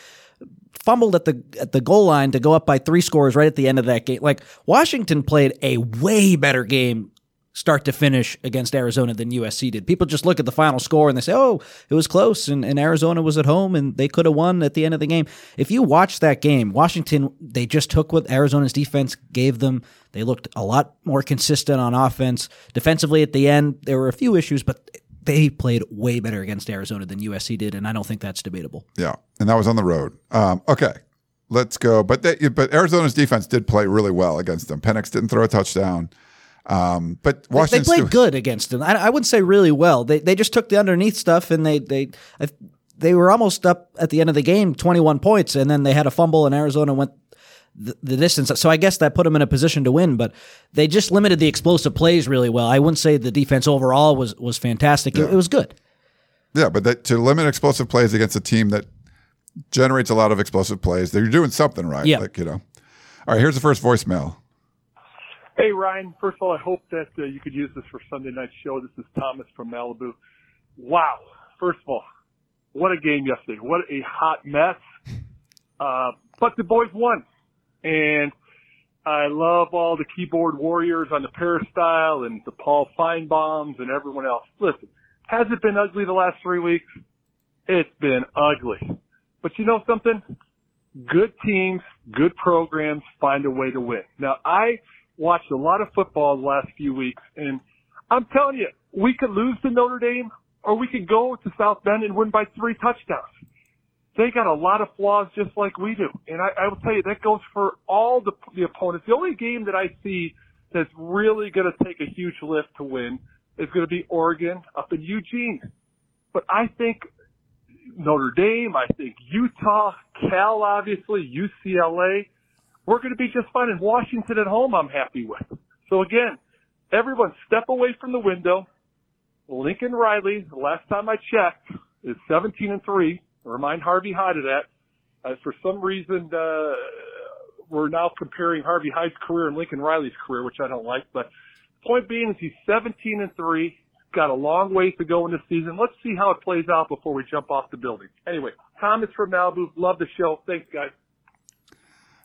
fumbled at the at the goal line to go up by three scores right at the end of that game. Like Washington played a way better game start to finish against Arizona than USC did. People just look at the final score and they say, oh, it was close and, and Arizona was at home and they could have won at the end of the game. If you watch that game, Washington, they just took what Arizona's defense gave them. They looked a lot more consistent on offense. Defensively at the end, there were a few issues, but they played way better against Arizona than USC did, and I don't think that's debatable. Yeah, and that was on the road. Um, okay, let's go. But they, but Arizona's defense did play really well against them. Penix didn't throw a touchdown. Um, but Washington they played good against them. I, I, wouldn't say really well. They they just took the underneath stuff and they they they were almost up at the end of the game, twenty one points, and then they had a fumble and Arizona went the, the, distance. So I guess that put them in a position to win. But they just limited the explosive plays really well. I wouldn't say the defense overall was was fantastic. Yeah. It, it, was good. Yeah, but that, to limit explosive plays against a team that generates a lot of explosive plays, they're doing something right. Yeah. Like you know. All right, here's the first voicemail. Hey, Ryan. First of all, I hope that uh, you could use this for Sunday night show. This is Thomas from Malibu. Wow. First of all, what a game yesterday. What a hot mess. Uh, but the boys won. And I love all the keyboard warriors on the peristyle and the Paul Finebaums and everyone else. Listen, has it been ugly the last three weeks? It's been ugly. But you know something? Good teams, good programs find a way to win. Now I watched a lot of football the last few weeks, and I'm telling you, we could lose to Notre Dame, or we could go to South Bend and win by three touchdowns. They got a lot of flaws just like we do, and I, I will tell you that goes for all the the opponents. The only game that I see that's really going to take a huge lift to win is going to be Oregon up in Eugene. But I think Notre Dame, I think Utah, Cal, obviously, UCLA, we're going to be just fine. in Washington at home, I'm happy with. So again, everyone step away from the window. Lincoln Riley, the last time I checked, is 17 and 3. Remind Harvey Hyde of that. Uh, for some reason, uh, we're now comparing Harvey Hyde's career and Lincoln Riley's career, which I don't like. But point being is he's 17 and 3. Got a long way to go in the season. Let's see how it plays out before we jump off the building. Anyway, Thomas from Malibu. Love the show. Thanks, guys.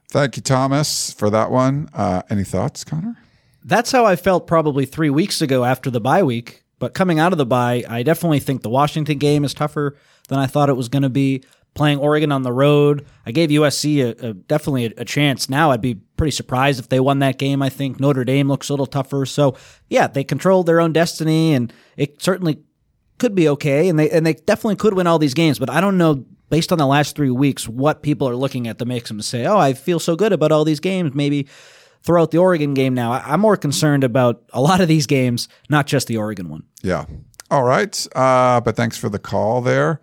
Thank you, Thomas, for that one. Uh, any thoughts, Connor? That's how I felt probably three weeks ago after the bye week. But coming out of the bye, I definitely think the Washington game is tougher than I thought it was going to be. Playing Oregon on the road, I gave USC a, a definitely a, a, chance. Now I'd be pretty surprised if they won that game. I think Notre Dame looks a little tougher. So yeah, they controlled their own destiny, and it certainly could be okay. And they and they definitely could win all these games. But I don't know based on the last three weeks, what people are looking at that makes them say, "Oh, I feel so good about all these games." Maybe throughout the Oregon game. Now, I'm more concerned about a lot of these games, not just the Oregon one. Yeah. All right. Uh, but thanks for the call there.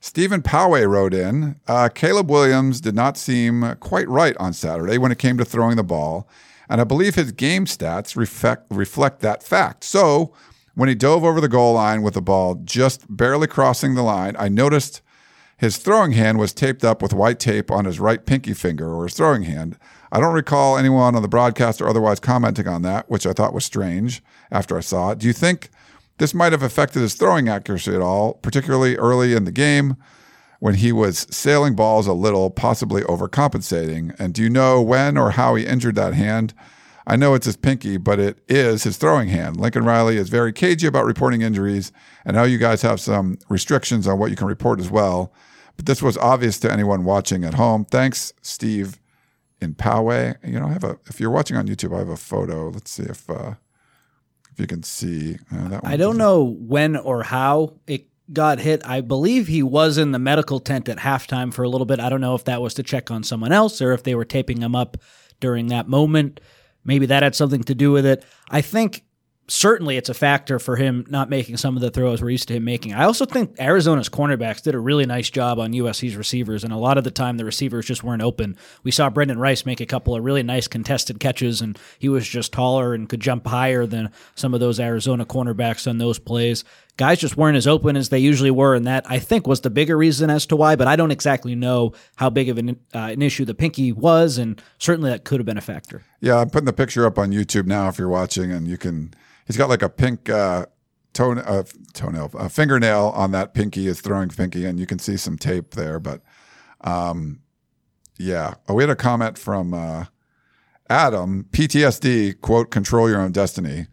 Stephen Poway wrote in uh, Caleb Williams did not seem quite right on Saturday when it came to throwing the ball, and I believe his game stats reflect, reflect that fact. So, when he dove over the goal line with the ball just barely crossing the line, I noticed his throwing hand was taped up with white tape on his right pinky finger or his throwing hand. I don't recall anyone on the broadcast or otherwise commenting on that, which I thought was strange after I saw it. Do you think this might have affected his throwing accuracy at all, particularly early in the game when he was sailing balls a little, possibly overcompensating? And do you know when or how he injured that hand? I know it's his pinky, but it is his throwing hand. Lincoln Riley is very cagey about reporting injuries, and know you guys have some restrictions on what you can report as well but this was obvious to anyone watching at home. Thanks, Steve in Poway. You know, I have a if you're watching on YouTube, I have a photo. Let's see if uh, if you can see uh, that one. I don't know when or how it got hit. I believe he was in the medical tent at halftime for a little bit. I don't know if that was to check on someone else or if they were taping him up during that moment. Maybe that had something to do with it. I think certainly it's a factor for him not making some of the throws we're used to him making. I also think Arizona's cornerbacks did a really nice job on USC's receivers, and a lot of the time the receivers just weren't open. We saw Brendan Rice make a couple of really nice contested catches, and he was just taller and could jump higher than some of those Arizona cornerbacks on those plays. Guys just weren't as open as they usually were, and that I think was the bigger reason as to why. But I don't exactly know how big of an, uh, an issue the pinky was, and certainly that could have been a factor. Yeah, I'm putting the picture up on YouTube now if you're watching, and you can he's got like a pink uh, tone, uh, toenail, a fingernail on that pinky, is throwing pinky, and you can see some tape there. But um, yeah, oh, we had a comment from uh, Adam PTSD quote Control your own destiny.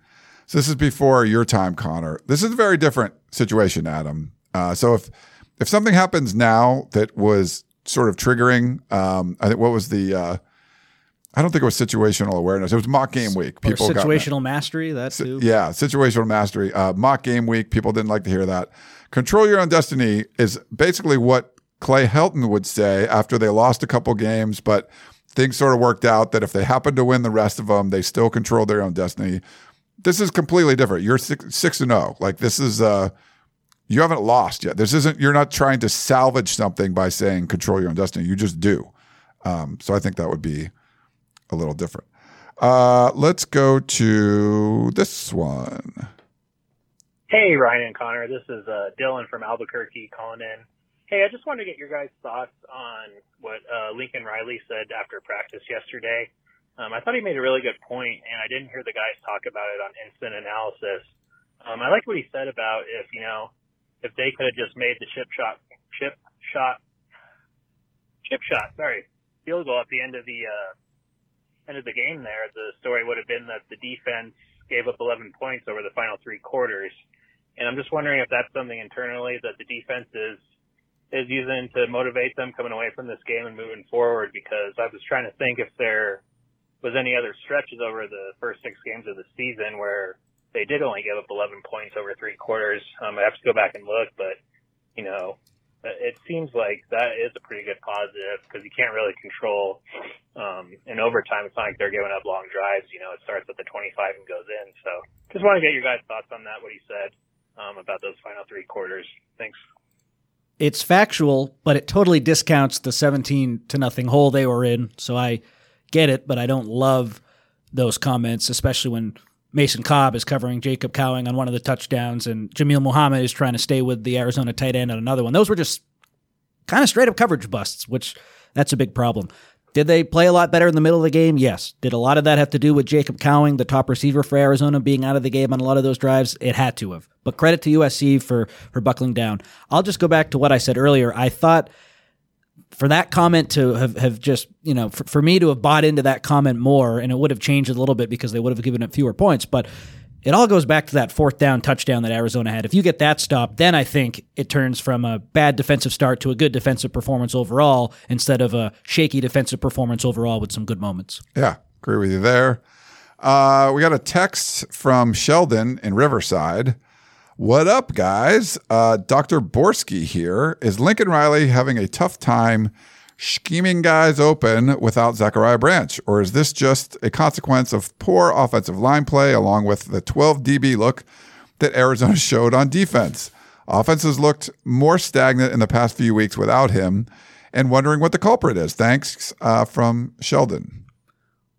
So this is before your time, Connor. This is a very different situation, Adam. Uh, so if if something happens now that was sort of triggering, um, I think what was the uh, I don't think it was situational awareness. It was mock game week. People or situational mastery. That too. Yeah, situational mastery. Uh, mock game week. People didn't like to hear that. Control your own destiny is basically what Clay Helton would say after they lost a couple games, but things sort of worked out that if they happened to win the rest of them, they still control their own destiny. This is completely different. You're six, six and zero. Oh. Like this is. Uh, you haven't lost yet. This isn't. You're not trying to salvage something by saying control your own destiny. You just do. Um, so I think that would be a little different. Uh, let's go to this one. Hey, Ryan and Connor. This is uh, Dylan from Albuquerque calling in. Hey, I just wanted to get your guys' thoughts on what uh, Lincoln Riley said after practice yesterday. Um, I thought he made a really good point, and I didn't hear the guys talk about it on instant analysis. Um, I like what he said about if you know if they could have just made the chip shot, chip shot, chip shot, sorry, field goal at the end of the uh, end of the game there, the story would have been that the defense gave up 11 points over the final three quarters. And I'm just wondering if that's something internally that the defense is is using to motivate them coming away from this game and moving forward. Because I was trying to think if there was any other stretches over the first six games of the season where they did only give up 11 points over three quarters. Um, I have to go back and look, but you know, it seems like that is a pretty good positive because you can't really control um, in overtime. It's not like they're giving up long drives. You know, it starts at the 25 and goes in. So just want to get your guys' thoughts on that, what he said um, about those final three quarters. Thanks. It's factual, but it totally discounts the 17 to nothing hole they were in. So I get it, but I don't love those comments, especially when Mason Cobb is covering Jacob Cowing on one of the touchdowns, and Jamil Muhammad is trying to stay with the Arizona tight end on another one. Those were just kind of straight up coverage busts, which that's a big problem. Did they play a lot better in the middle of the game? Yes. Did a lot of that have to do with Jacob Cowing, the top receiver for Arizona, being out of the game on a lot of those drives? It had to have. But credit to USC for for buckling down. I'll just go back to what I said earlier. I thought for that comment to have, have just, you know, for, for me to have bought into that comment more, and it would have changed a little bit because they would have given it fewer points, but it all goes back to that fourth down touchdown that Arizona had. If you get that stop, then I think it turns from a bad defensive start to a good defensive performance overall instead of a shaky defensive performance overall with some good moments. Yeah, agree with you there. Uh, we got a text from Sheldon in Riverside. What up, guys? Uh, Dr. Borsky here. Is Lincoln Riley having a tough time scheming guys open without Zachariah Branch? Or is this just a consequence of poor offensive line play along with the 12 DB look that Arizona showed on defense? Offenses looked more stagnant in the past few weeks without him and wondering what the culprit is. Thanks uh, from Sheldon.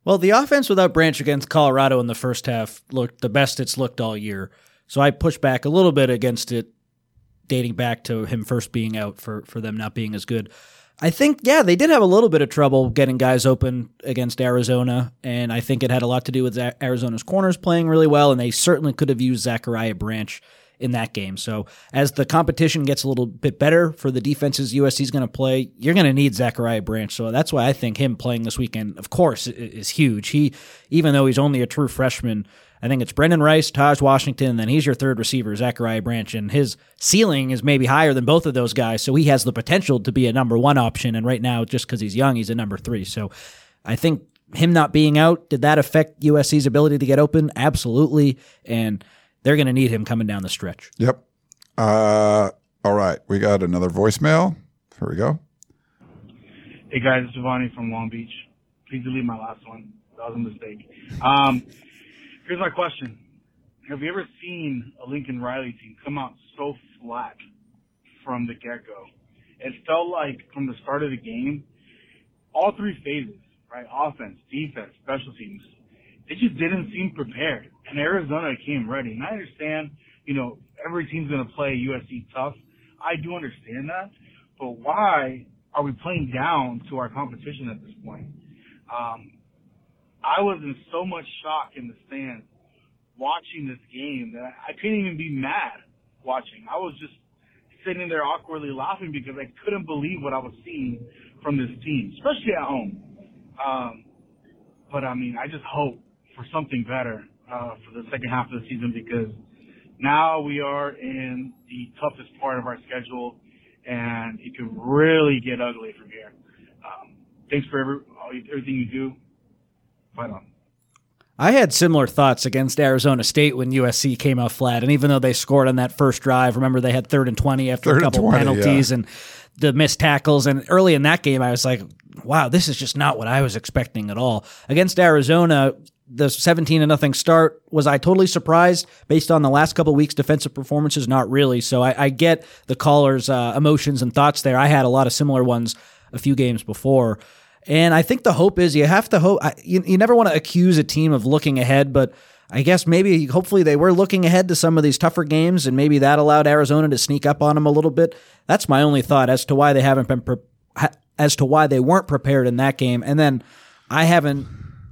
Well, the offense without Branch against Colorado in the first half looked the best it's looked all year. So I push back a little bit against it, dating back to him first being out for for them not being as good. I think, yeah, they did have a little bit of trouble getting guys open against Arizona, and I think it had a lot to do with Arizona's corners playing really well, and they certainly could have used Zachariah Branch in that game. So as the competition gets a little bit better for the defenses USC is going to play, you're going to need Zachariah Branch. So that's why I think him playing this weekend, of course, is huge. He, even though he's only a true freshman, I think it's Brendan Rice, Tahj Washington, and then he's your third receiver, Zachariah Branch, and his ceiling is maybe higher than both of those guys. So he has the potential to be a number one option. And right now, just because he's young, he's a number three. So I think him not being out, did that affect USC's ability to get open? Absolutely. And they're going to need him coming down the stretch. Yep. Uh, all right. We got another voicemail. Here we go. Hey guys, it's Giovanni from Long Beach. Please delete my last one. That was a mistake. Um, Here's my question. have you ever seen a Lincoln Riley team come out so flat from the get go? It felt like from the start of the game, all three phases, right? Offense, defense, special teams, they just didn't seem prepared. And Arizona came ready. And I understand, you know, every team's going to play USC tough. I do understand that. But why are we playing down to our competition at this point? Um, I was in so much shock in the stands watching this game that I couldn't even be mad watching. I was just sitting there awkwardly laughing because I couldn't believe what I was seeing from this team, especially at home. Um, but I mean, I just hope for something better uh, for the second half of the season because now we are in the toughest part of our schedule, and it could really get ugly from here. Um, thanks for every, everything you do. Fight on. I had similar thoughts against Arizona State when USC came out flat, and even though they scored on that first drive, remember they had third and twenty after Third a couple 20, penalties yeah. and the missed tackles. And early in that game, I was like, "Wow, this is just not what I was expecting at all." Against Arizona, the seventeen to nothing start was I totally surprised based on the last couple weeks' defensive performances. Not really. So I, I get the caller's uh, emotions and thoughts there. I had a lot of similar ones a few games before. And I think the hope is you have to hope. You, you never want to accuse a team of looking ahead, but I guess maybe hopefully they were looking ahead to some of these tougher games, and maybe that allowed Arizona to sneak up on them a little bit. That's my only thought as to why they haven't been pre- as to why they weren't prepared in that game. And then I haven't,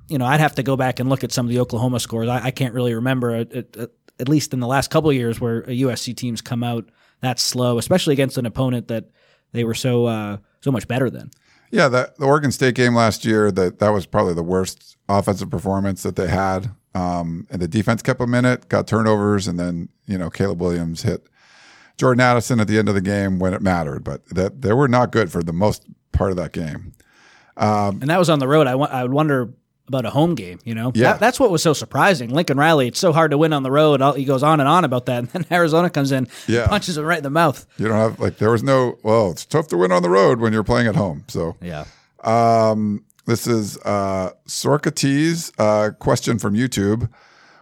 you know, I'd have to go back and look at some of the Oklahoma scores. I, I can't really remember, at, at, at least in the last couple years, where a USC teams come out that slow, especially against an opponent that they were so uh, so much better than. Yeah, the, the Oregon State game last year, that that was probably the worst offensive performance that they had. Um, and the defense kept in it, got turnovers, and then you know Caleb Williams hit Jordan Addison at the end of the game when it mattered. But that they were not good for the most part of that game. and that was on the road. I I would wonder about a home game. You know, Yeah. That- that's what was so surprising. Lincoln Riley, it's so hard to win on the road. All- He goes on and on about that, and then Arizona comes in, Yeah. punches him right in the mouth. You don't have like there was no well, it's tough to win on the road when you're playing at home. So Yeah. Um, this is uh, Sorkates uh, question from YouTube.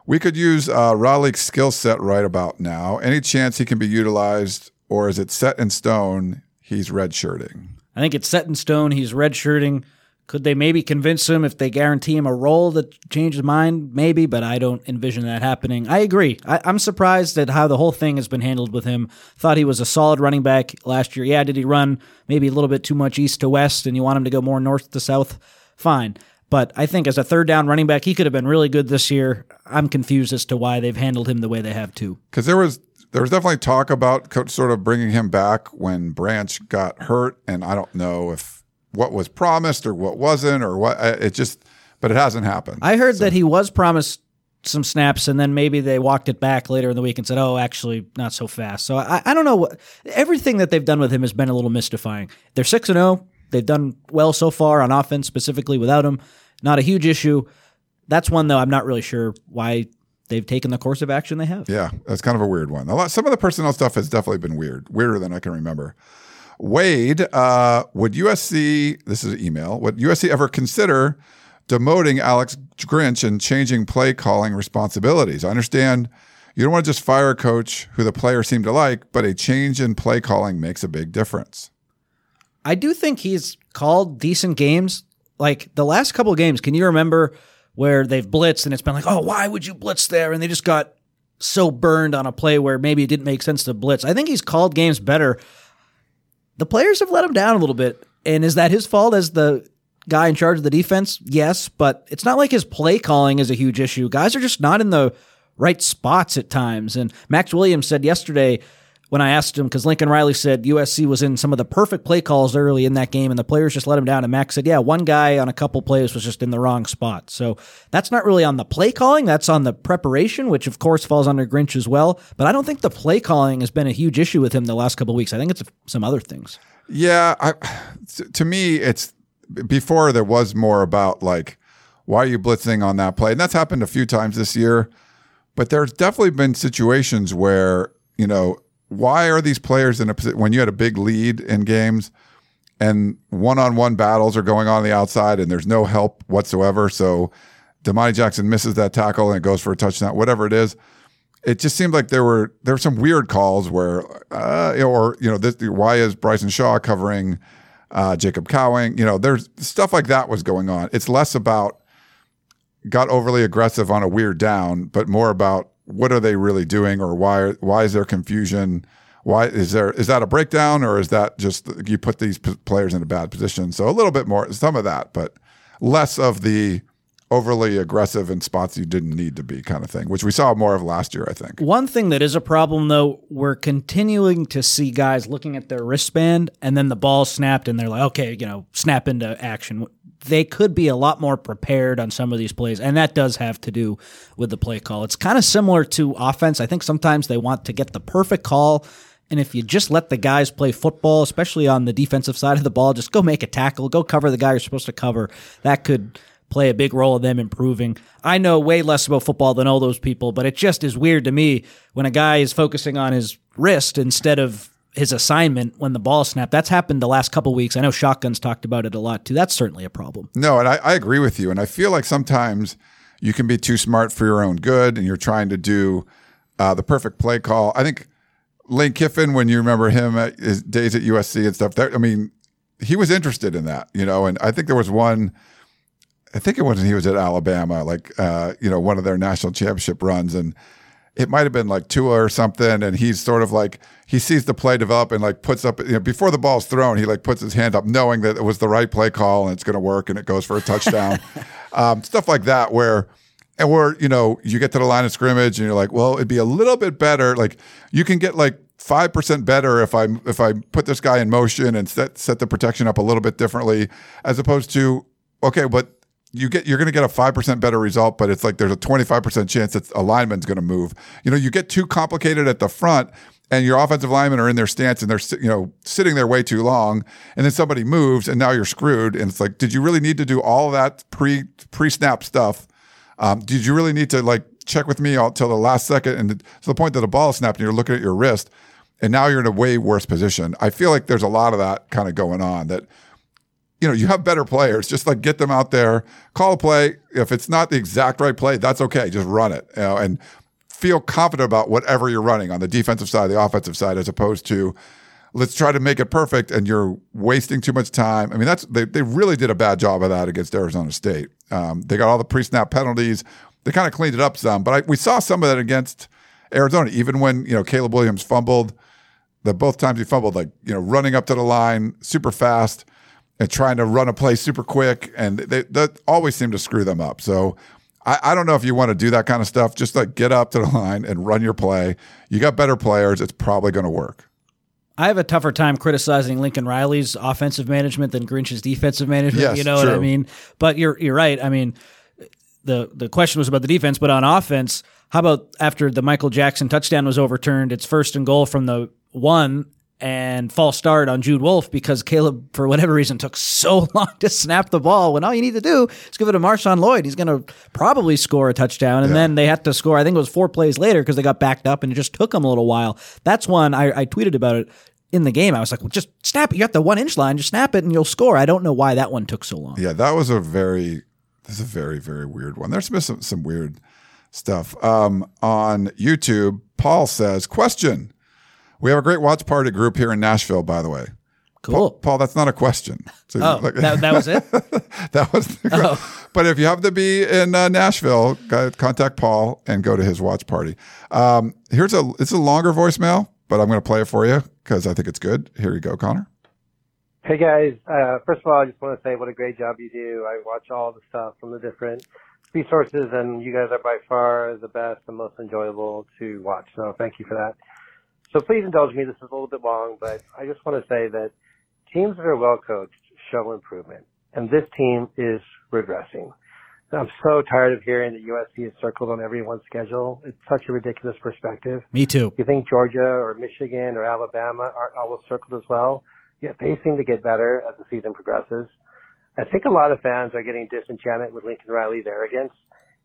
We could use uh, Raleek's skill set right about now. Any chance he can be utilized, or is it set in stone? He's redshirting. I think it's set in stone. He's redshirting. Could they maybe convince him if they guarantee him a role that change his mind? Maybe, but I don't envision that happening. I agree. I, I'm surprised at how the whole thing has been handled with him. Thought he was a solid running back last year. Yeah, did he run maybe a little bit too much east to west and you want him to go more north to south? Fine. But I think as a third down running back, he could have been really good this year. I'm confused as to why they've handled him the way they have too. Because there was there was definitely talk about sort of bringing him back when Branch got hurt, and I don't know if what was promised or what wasn't or what uh, it just, but it hasn't happened. I heard that he was promised some snaps, and then maybe they walked it back later in the week and said, "Oh, actually, not so fast." So I, I don't know. what Everything that they've done with him has been a little mystifying. They're six and zero. They've done well so far on offense, specifically without him. Not a huge issue. That's one though. I'm not really sure why they've taken the course of action they have. Yeah, that's kind of a weird one. A lot, some of the personnel stuff has definitely been weird, weirder than I can remember. Wade, uh, would USC, this is an email, would USC ever consider demoting Alex Grinch and changing play calling responsibilities? I understand you don't want to just fire a coach who the players seem to like, but a change in play calling makes a big difference. I do think he's called decent games. Like the last couple of games, can you remember where they've blitzed and it's been like, oh, why would you blitz there? And they just got so burned on a play where maybe it didn't make sense to blitz. I think he's called games better. The players have let him down a little bit. And is that his fault as the guy in charge of the defense? Yes, but it's not like his play calling is a huge issue. Guys are just not in the right spots at times. And Max Williams said yesterday when I asked him, because Lincoln Riley said USC was in some of the perfect play calls early in that game, and the players just let him down. And Max said, yeah, one guy on a couple plays was just in the wrong spot. So that's not really on the play calling, that's on the preparation, which of course falls under Grinch as well. But I don't think the play calling has been a huge issue with him the last couple weeks. I think it's some other things. Yeah, I, to me, it's before there was more about like, why are you blitzing on that play? And that's happened a few times this year. But there's definitely been situations where, you know, why are these players in a position when you had a big lead in games and one on one battles are going on, on the outside and there's no help whatsoever? So Domani Jackson misses that tackle and it goes for a touchdown, whatever it is. it just seemed like there were there were some weird calls where, uh, or you know, this, why is Bryson Shaw covering uh, Jacob Cowing? You know, there's stuff like that was going on. It's less about got overly aggressive on a weird down, but more about what are they really doing, or why why is there confusion? Why is there is that a breakdown, or is that just you put these p- players in a bad position? So a little bit more, some of that, but less of the overly aggressive in spots you didn't need to be kind of thing, which we saw more of last year, I think. One thing that is a problem though, we're continuing to see guys looking at their wristband and then the ball snapped and they're like, okay, you know, snap into action. They could be a lot more prepared on some of these plays, and that does have to do with the play call. It's kind of similar to offense. I think sometimes they want to get the perfect call. And if you just let the guys play football, especially on the defensive side of the ball, just go make a tackle, go cover the guy you're supposed to cover, that could play a big role in them improving. I know way less about football than all those people, but it just is weird to me when a guy is focusing on his wrist instead of his assignment when the ball snapped. That's happened the last couple weeks. I know Shotguns talked about it a lot too. That's certainly a problem. No, and I, I agree with you. And I feel like sometimes you can be too smart for your own good and you're trying to do uh, the perfect play call. I think Lane Kiffin, when you remember him at his days at USC and stuff, I mean, he was interested in that, you know, and I think there was one – I think it was he was at Alabama, like uh, you know, one of their national championship runs, and it might have been like Tua or something, and he's sort of like he sees the play develop and like puts up, you know, before the ball's thrown, he like puts his hand up, knowing that it was the right play call and it's going to work, and it goes for a touchdown, um, stuff like that, where. And where you know you get to the line of scrimmage and you're like, well, it'd be a little bit better. Like you can get like five percent better if I if I put this guy in motion and set set the protection up a little bit differently, as opposed to okay, but you get you're going to get a 5% better result but it's like there's a 25% chance that a lineman's going to move. You know you get too complicated at the front and your offensive linemen are in their stance and they're you know sitting there way too long and then somebody moves and now you're screwed and it's like did you really need to do all that pre pre snap stuff? Um, did you really need to like check with me until the last second and to the point that the ball is snapped and you're looking at your wrist and now you're in a way worse position. I feel like there's a lot of that kind of going on that you know, you have better players. Just like get them out there, call a play. If it's not the exact right play, that's okay. Just run it, you know, and feel confident about whatever you're running on the defensive side, the offensive side, as opposed to let's try to make it perfect and you're wasting too much time. I mean, that's they they really did a bad job of that against Arizona State. Um, they got all the pre-snap penalties. They kind of cleaned it up some, but I, we saw some of that against Arizona. Even when you know Caleb Williams fumbled, the both times he fumbled, like you know, running up to the line super fast and trying to run a play super quick, and they that always seem to screw them up. So I, I, don't know if you want to do that kind of stuff. Just like get up to the line and run your play. You got better players. It's probably going to work. I have a tougher time criticizing Lincoln Riley's offensive management than Grinch's defensive management. Yes, you know true. what I mean? But you're you're right. I mean, the the question was about the defense, but on offense, how about after the Michael Jackson touchdown was overturned, it's first and goal from the one, and false start on Jude Wolfe because Caleb, for whatever reason, took so long to snap the ball when all you need to do is give it to Marshawn Lloyd. He's going to probably score a touchdown. And Yeah. then they had to score, I think it was four plays later because they got backed up and it just took them a little while. That's one I, I tweeted about it in the game. I was like, well, just snap it. You got the one inch line, just snap it and you'll score. I don't know why that one took so long. Yeah, that was a very this is a very very weird one. There's been some some weird stuff um, on YouTube. Paul says, "Question: We have a great watch party group here in Nashville, by the way." Cool. Paul, Paul that's not a question. So, Oh, that, that was it? that was. The, But if you happen to be in uh, Nashville, contact Paul and go to his watch party. Um, here's a it's a longer voicemail, but I'm going to play it for you because I think it's good. Here you go, Connor. Hey guys, uh, first of all, I just want to say what a great job you do. I watch all the stuff from the different resources, and you guys are by far the best and most enjoyable to watch. So thank you for that. So please indulge me. This is a little bit long, but I just want to say that teams that are well coached show improvement, and this team is regressing. I'm so tired of hearing that USC is circled on everyone's schedule. It's such a ridiculous perspective. Me too. You think Georgia or Michigan or Alabama are always circled as well? Yet they seem to get better as the season progresses. I think a lot of fans are getting disenchanted with Lincoln Riley's arrogance.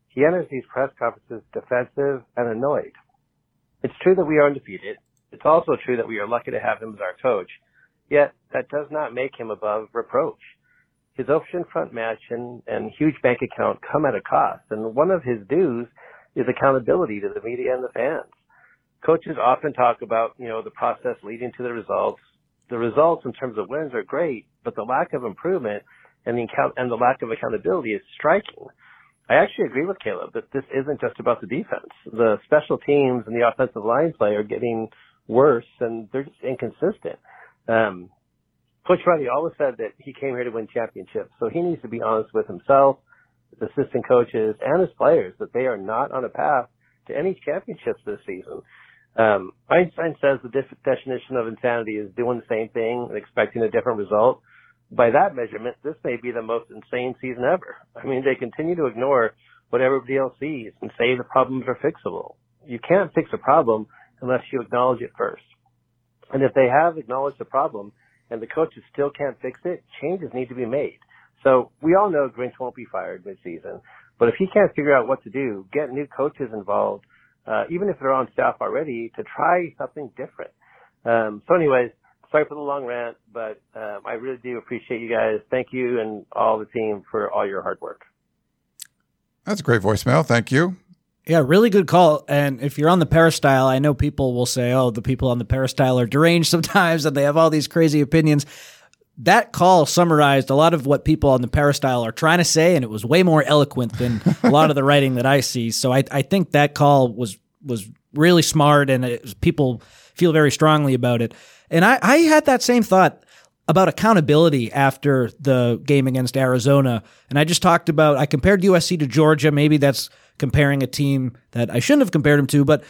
He enters these press conferences defensive and annoyed. It's true that we are undefeated. It's also true that we are lucky to have him as our coach. Yet that does not make him above reproach. His ocean front mansion and huge bank account come at a cost, and one of his dues is accountability to the media and the fans. Coaches often talk about, you know, the process leading to the results. The results in terms of wins are great, but the lack of improvement and the account and the lack of accountability is striking. I actually agree with Caleb that this isn't just about the defense. The special teams and the offensive line play are getting worse and they're just inconsistent. Um, Coach Riley always said that he came here to win championships, so he needs to be honest with himself, his assistant coaches, and his players that they are not on a path to any championships this season. Um, Einstein says the definition of insanity is doing the same thing and expecting a different result. By that measurement, this may be the most insane season ever. I mean, they continue to ignore what everybody else sees and say the problems are fixable. You can't fix a problem unless you acknowledge it first. And if they have acknowledged the problem and the coaches still can't fix it, changes need to be made. So we all know Grinch won't be fired midseason, but if he can't figure out what to do, get new coaches involved, uh, even if they're on staff already, to try something different. Um, so anyways, sorry for the long rant, but um, I really do appreciate you guys. Thank you and all the team for all your hard work. That's a great voicemail. Thank you. Yeah, really good call. And if you're on the peristyle, I know people will say, oh, the people on the peristyle are deranged sometimes and they have all these crazy opinions. That call summarized a lot of what people on the peristyle are trying to say, and it was way more eloquent than a lot of the writing that I see. So I, I think that call was was really smart, and it, people feel very strongly about it. And I, I had that same thought about accountability after the game against Arizona. And I just talked about, I compared USC to Georgia. Maybe that's comparing a team that I shouldn't have compared them to, but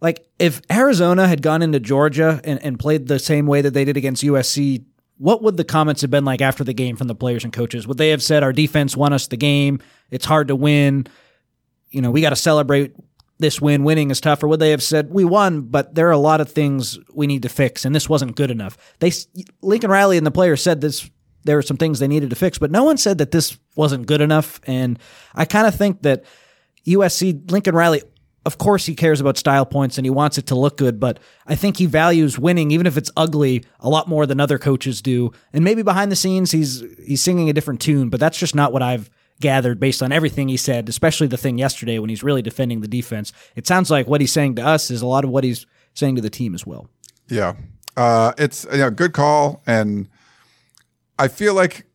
like if Arizona had gone into Georgia and, and played the same way that they did against USC, what would the comments have been like after the game from the players and coaches? Would they have said our defense won us the game? It's hard to win. You know, we got to celebrate this win. Winning is tough. Or would they have said we won, but there are a lot of things we need to fix, and this wasn't good enough? They Lincoln Riley and the players said this. There were some things they needed to fix, but no one said that this wasn't good enough. And I kind of think that USC Lincoln Riley, of course, he cares about style points and he wants it to look good, but I think he values winning, even if it's ugly, a lot more than other coaches do. And maybe behind the scenes, he's he's singing a different tune, but that's just not what I've gathered based on everything he said, especially the thing yesterday when he's really defending the defense. It sounds like what he's saying to us is a lot of what he's saying to the team as well. Yeah, uh, it's a you know, good call, and I feel like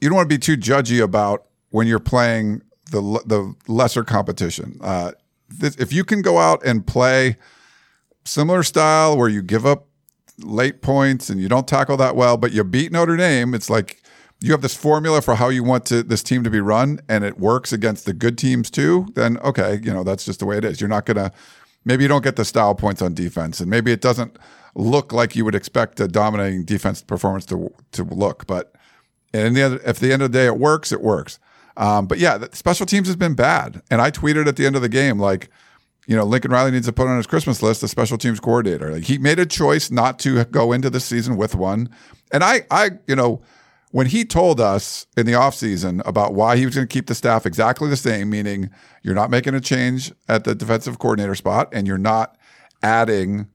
you don't want to be too judgy about when you're playing the the lesser competition. Uh, this, if you can go out and play similar style where you give up late points and you don't tackle that well, but you beat Notre Dame, it's like you have this formula for how you want to this team to be run, and it works against the good teams too. Then okay, you know that's just the way it is. You're not gonna maybe you don't get the style points on defense, and maybe it doesn't look like you would expect a dominating defense performance to to look, but. And the end, if the end of the day it works, it works. Um, but yeah, special teams has been bad. And I tweeted at the end of the game, like, you know, Lincoln Riley needs to put on his Christmas list a special teams coordinator. Like he made a choice not to go into the season with one. And I, I, you know, when he told us in the offseason about why he was going to keep the staff exactly the same, meaning you're not making a change at the defensive coordinator spot and you're not adding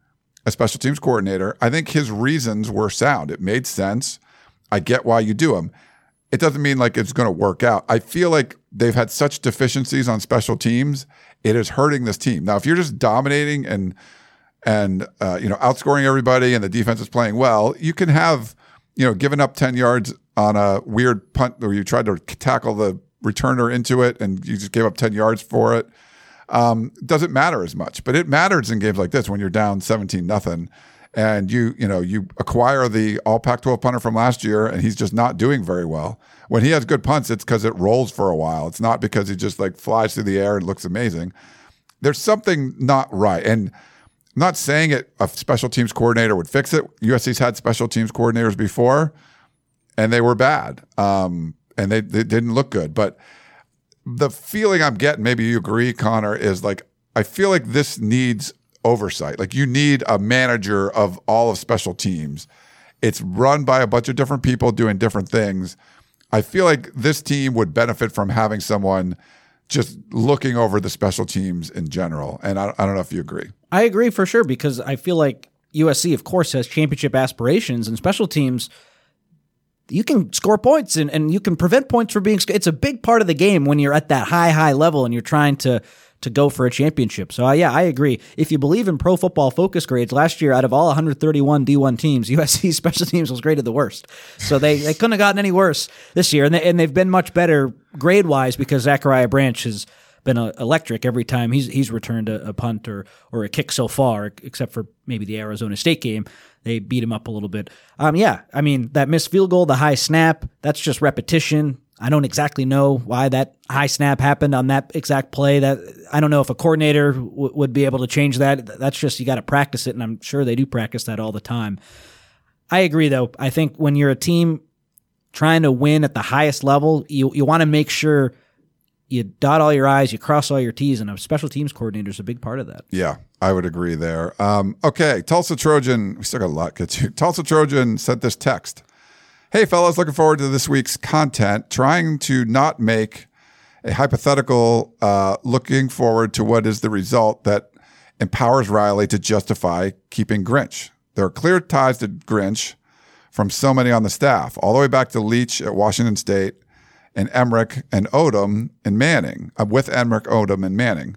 a special teams coordinator, I think his reasons were sound. It made sense. I get why you do them it doesn't mean like it's going to work out. I feel like they've had such deficiencies on special teams. It is hurting this team. Now, if you're just dominating and and uh, you know outscoring everybody and the defense is playing well, you can have you know given up ten yards on a weird punt where you tried to tackle the returner into it and you just gave up ten yards for it. Um, doesn't matter as much, but it matters in games like this when you're down seventeen nothing and you you know you acquire the all Pac-12 punter from last year, and he's just not doing very well. When he has good punts, it's because it rolls for a while. It's not because he just like flies through the air and looks amazing. There's something not right, and I'm not saying it. A special teams coordinator would fix it. USC's had special teams coordinators before, and they were bad, um, and they, they didn't look good. But the feeling I'm getting, maybe you agree, Connor, is like I feel like this needs oversight. Like you need a manager of all of special teams. It's run by a bunch of different people doing different things. I feel like this team would benefit from having someone just looking over the special teams in general. And I, I don't know if you agree. I agree for sure because I feel like USC, of course, has championship aspirations and special teams. you can score points and, and you can prevent points from being. It's a big part of the game when you're at that high, high level and you're trying to to go for a championship. So uh, yeah, I agree. If you believe in pro football focus grades, last year out of all 131 D1 teams, USC special teams was graded the worst. So they, they couldn't have gotten any worse this year, and they, and they've been much better grade wise because Zachariah Branch has been uh, electric every time he's he's returned a, a, punt or or a kick so far, except for maybe the Arizona State game. They beat him up a little bit. Um, yeah, I mean that missed field goal, the high snap, that's just repetition. I don't exactly know why that high snap happened on that exact play. That I don't know if a coordinator w- would be able to change that. That's just you got to practice it, and I'm sure they do practice that all the time. I agree, though. I think when you're a team trying to win at the highest level, you you want to make sure you dot all your I's, you cross all your T's, and a special teams coordinator is a big part of that. Yeah, I would agree there. Um, okay, Tulsa Trojan, we still got a lot to get to. Tulsa Trojan sent this text. Hey, fellas, looking forward to this week's content. Trying to not make a hypothetical, uh, looking forward to what is the result that empowers Riley to justify keeping Grinch. There are clear ties to Grinch from so many on the staff, all the way back to Leach at Washington State and Emmerich and Odom and Manning, uh, with Emmerich, Odom, and Manning.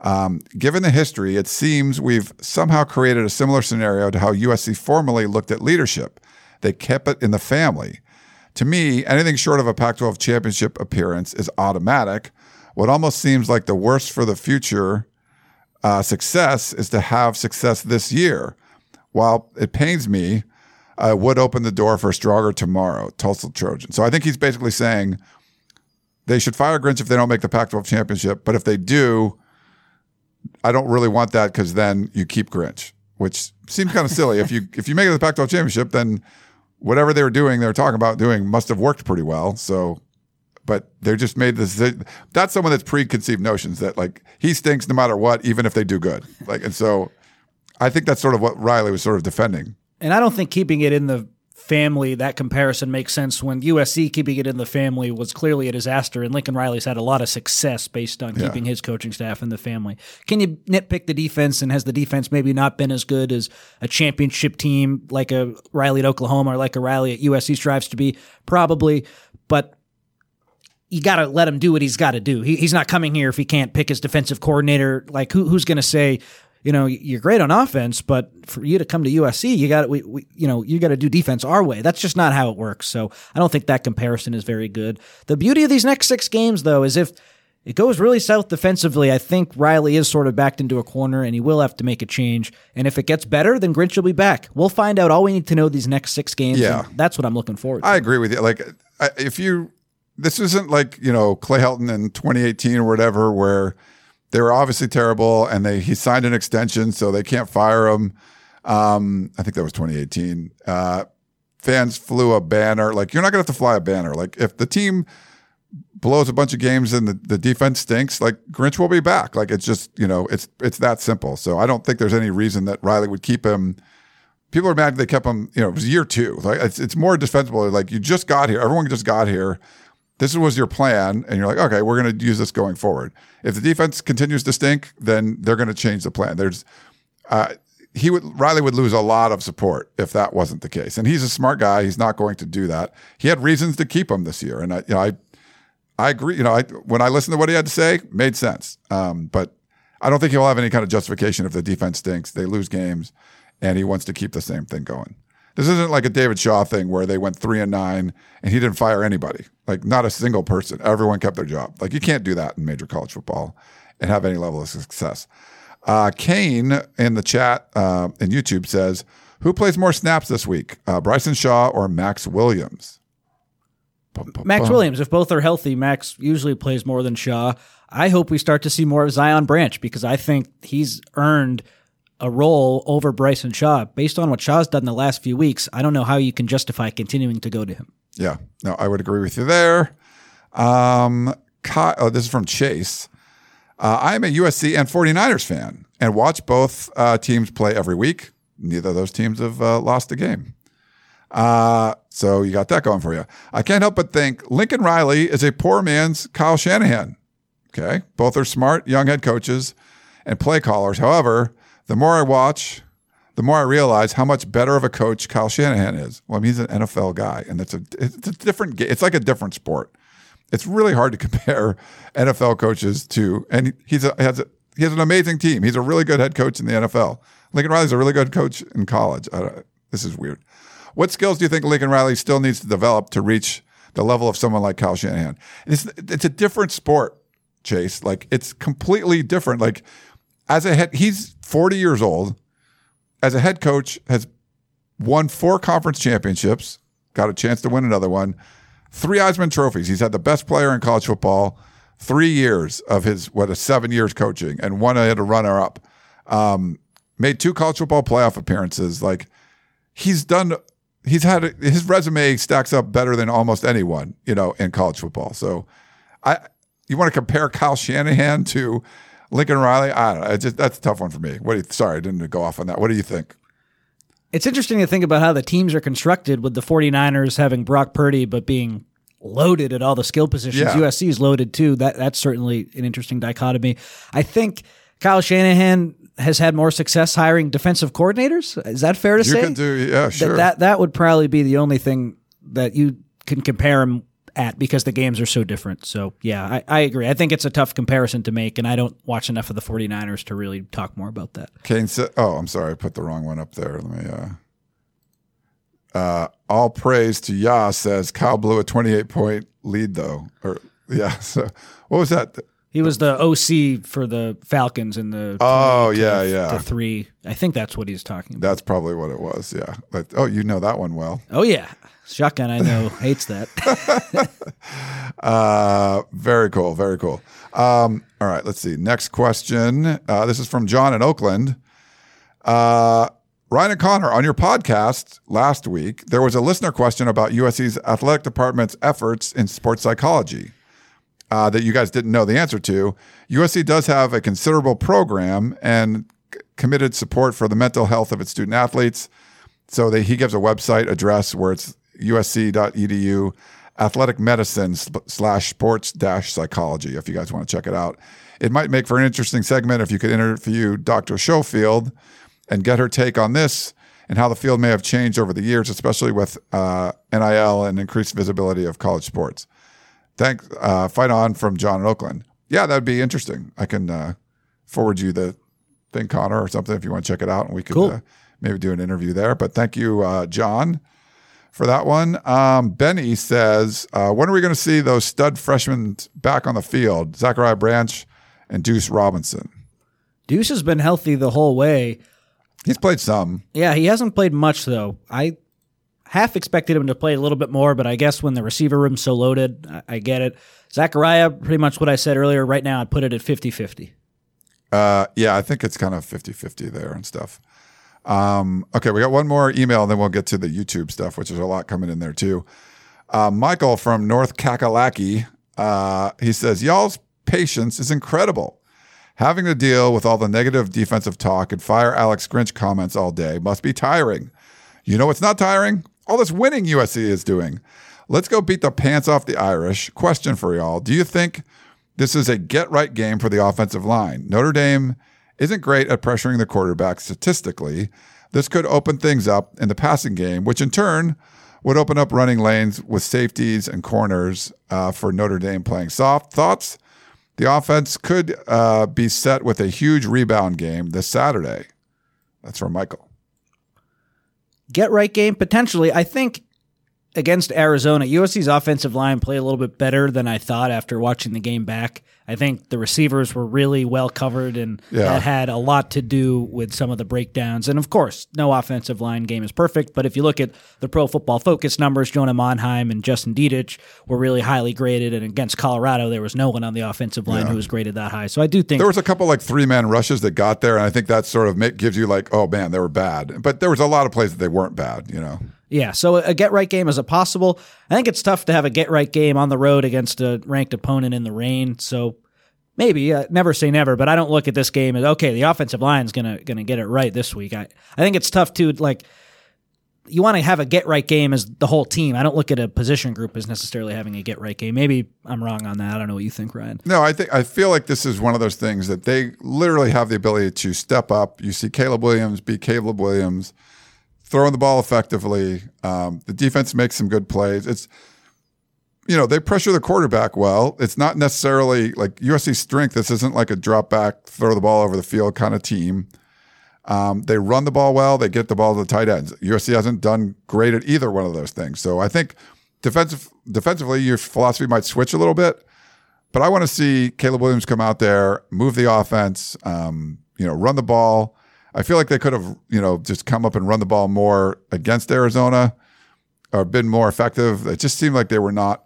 Um, given the history, it seems we've somehow created a similar scenario to how USC formerly looked at leadership. They kept it in the family. To me, anything short of a Pac 12 championship appearance is automatic. What almost seems like the worst for the future uh, success is to have success this year. While it pains me, uh, would open the door for a stronger tomorrow, Tulsa Trojan. So I think he's basically saying they should fire Grinch if they don't make the Pac 12 championship. But if they do, I don't really want that because then you keep Grinch, which seems kind of silly. if you if you make it the Pac 12 championship, then whatever they were doing, they were talking about doing must have worked pretty well. So, but they just made this. That's someone that's preconceived notions that like he stinks no matter what, even if they do good. Like, and so I think that's sort of what Riley was sort of defending. And I don't think keeping it in the family, that comparison makes sense when USC keeping it in the family was clearly a disaster, and Lincoln Riley's had a lot of success based on yeah. keeping his coaching staff in the family. Can you nitpick the defense, and has the defense maybe not been as good as a championship team like a Riley at Oklahoma or like a Riley at USC strives to be? Probably, but you got to let him do what he's got to do. He, he's not coming here if he can't pick his defensive coordinator. Like who, who's going to say, you know, you're great on offense, but for you to come to USC, you got we, we you know, you got to do defense our way. That's just not how it works. So I don't think that comparison is very good. The beauty of these next six games, though, is if it goes really south defensively, I think Riley is sort of backed into a corner and he will have to make a change. And if it gets better, then Grinch will be back. We'll find out all we need to know these next six games. Yeah. That's what I'm looking forward to. I agree with you. Like, if you, this isn't like, you know, Clay Helton in 2018 or whatever, where they were obviously terrible, and they he signed an extension, so they can't fire him. Um, I think that was 2018. Uh, fans flew a banner. Like you're not gonna have to fly a banner. Like if the team blows a bunch of games and the, the defense stinks, like Grinch will be back. Like it's just you know it's it's that simple. So I don't think there's any reason that Riley would keep him. People are mad they kept him. You know, it was year two. Like it's it's more defensible. Like you just got here. Everyone just got here this was your plan, and you're like, okay, we're going to use this going forward. If the defense continues to stink, then they're going to change the plan. There's, uh, he would Riley would lose a lot of support if that wasn't the case. And he's a smart guy. He's not going to do that. He had reasons to keep him this year, and I, you know, I, I agree. You know, I, when I listened to what he had to say, made sense. Um, but I don't think he'll have any kind of justification if the defense stinks, they lose games, and he wants to keep the same thing going. This isn't like a David Shaw thing where they went three and nine and he didn't fire anybody. Like not a single person. Everyone kept their job. Like you can't do that in major college football and have any level of success. Uh, Kane in the chat uh, in YouTube says, "Who plays more snaps this week, uh, Bryson Shaw or Max Williams?" Max Williams. If both are healthy, Max usually plays more than Shaw. I hope we start to see more of Zion Branch because I think he's earned a role over Bryson Shaw. Based on what Shaw's done the last few weeks, I don't know how you can justify continuing to go to him. Yeah, no, I would agree with you there. Um, Kyle, oh, this is from Chase. Uh, I am a USC and 49ers fan and watch both uh, teams play every week. Neither of those teams have uh, lost a game. Uh, so you got that going for you. I can't help but think Lincoln Riley is a poor man's Kyle Shanahan. Okay. Both are smart young head coaches and play callers. However, the more I watch, the more I realize how much better of a coach Kyle Shanahan is. Well, I mean, he's an NFL guy, and it's a it's a different. It's like a different sport. It's really hard to compare NFL coaches to, and he's a, has a, he has an amazing team. He's a really good head coach in the NFL. Lincoln Riley's a really good coach in college. This is weird. What skills do you think Lincoln Riley still needs to develop to reach the level of someone like Kyle Shanahan? It's it's a different sport, Chase. Like it's completely different. Like as a head, he's 40 years old. As a head coach, has won four conference championships, got a chance to win another one, three Heisman trophies. He's had the best player in college football, three years of his what a seven years coaching, and one had a runner up. Um, made two college football playoff appearances. Like he's done, he's had his resume stacks up better than almost anyone you know in college football. So I, you want to compare Kyle Shanahan to Lincoln Riley? I don't know. It's just that's a tough one for me. What do you, sorry, I didn't go off on that. What do you think? It's interesting to think about how the teams are constructed with the 49ers having Brock Purdy but being loaded at all the skill positions. Yeah. USC is loaded too. That that's certainly an interesting dichotomy. I think Kyle Shanahan has had more success hiring defensive coordinators. Is that fair to say? You say? could do, yeah, That- sure. That, that would probably be the only thing that you can compare him at because the games are so different. So yeah, I, I agree. I think it's a tough comparison to make, and I don't watch enough of the 49ers to really talk more about that. Kane said, "Oh, I'm sorry, I put the wrong one up there. Let me." Uh, uh, all praise to Yah says Kyle blew a 28 point lead though, or yeah. So what was that? He was the OC for the Falcons in the Oh, yeah, the- yeah. to three. I think that's what he's talking about. That's probably what it was. Yeah. But oh, you know that one well. Oh yeah, shotgun. I know hates that. Uh, very cool. Very cool. Um, all right. Let's see. Next question. Uh, this is from John in Oakland. Uh, Ryan and Connor, on your podcast last week, there was a listener question about USC's athletic department's efforts in sports psychology uh, that you guys didn't know the answer to. USC does have a considerable program and c- committed support for the mental health of its student athletes. So they, he gives a website address where it's usc.edu athletic medicine slash sports dash psychology if you guys want to check it out. It might make for an interesting segment if you could interview Dr. Schofield and get her take on this and how the field may have changed over the years, especially with uh, NIL and increased visibility of college sports. Thanks. Uh, fight on from John in Oakland. Yeah, that'd be interesting. I can uh, forward you the thing, Connor, or something if you want to check it out, and we could Cool. uh, maybe do an interview there. But thank you, uh, John, for that one. Um, Benny says, uh, when are we going to see those stud freshmen back on the field? Zachariah Branch and Deuce Robinson. Deuce has been healthy the whole way. He's played some. Yeah, he hasn't played much though. I half expected him to play a little bit more, but I guess when the receiver room's so loaded, I, I get it. Zachariah, pretty much what I said earlier. Right now, I'd put it at 50-50. Uh, yeah, I think it's kind of 50 50 there and stuff. Um, okay, we got one more email and then we'll get to the YouTube stuff, which is a lot coming in there too. Uh, Michael from North Kakalaki, uh, he says, Y'all's patience is incredible. Having to deal with all the negative defensive talk and fire Alex Grinch comments all day must be tiring. You know what's not tiring? All this winning USC is doing. Let's go beat the pants off the Irish. Question for y'all Do you think this is a get right game for the offensive line? Notre Dame isn't great at pressuring the quarterback statistically. This could open things up in the passing game, which in turn would open up running lanes with safeties and corners uh, for Notre Dame playing soft. Thoughts? The offense could uh, be set with a huge rebound game this Saturday. That's from Michael. Get right game potentially. I think against Arizona, USC's offensive line played a little bit better than I thought after watching the game back. I think the receivers were really well covered, and Yeah. that had a lot to do with some of the breakdowns. And of course, no offensive line game is perfect, but if you look at the Pro Football Focus numbers, Jonah Monheim and Justin Dedich were really highly graded, and against Colorado, there was no one on the offensive line who was graded that high. So I do think There was a couple like three man rushes that got there, and I think that sort of gives you like, oh man, they were bad. But there was a lot of plays that they weren't bad. You know, Yeah, so a get right game is a possible. I think it's tough to have a get right game on the road against a ranked opponent in the rain. So maybe uh, never say never, but I don't look at this game as okay. The offensive line is gonna gonna get it right this week. I I think it's tough to Like you want to have a get right game as the whole team. I don't look at a position group as necessarily having a get right game. Maybe I'm wrong on that. I don't know what you think, Ryan. No, I think I feel like this is one of those things that they literally have the ability to step up. You see Caleb Williams be Caleb Williams, throwing the ball effectively. Um, the defense makes some good plays. It's you know they pressure the quarterback well. It's not necessarily like USC strength. This isn't like a drop back, throw the ball over the field kind of team. Um, they run the ball well. They get the ball to the tight ends. USC hasn't done great at either one of those things. So I think defensive defensively, your philosophy might switch a little bit. But I want to see Caleb Williams come out there, move the offense, um, you know, run the ball. I feel like they could have, you know, just come up and run the ball more against Arizona or been more effective. It just seemed like they were not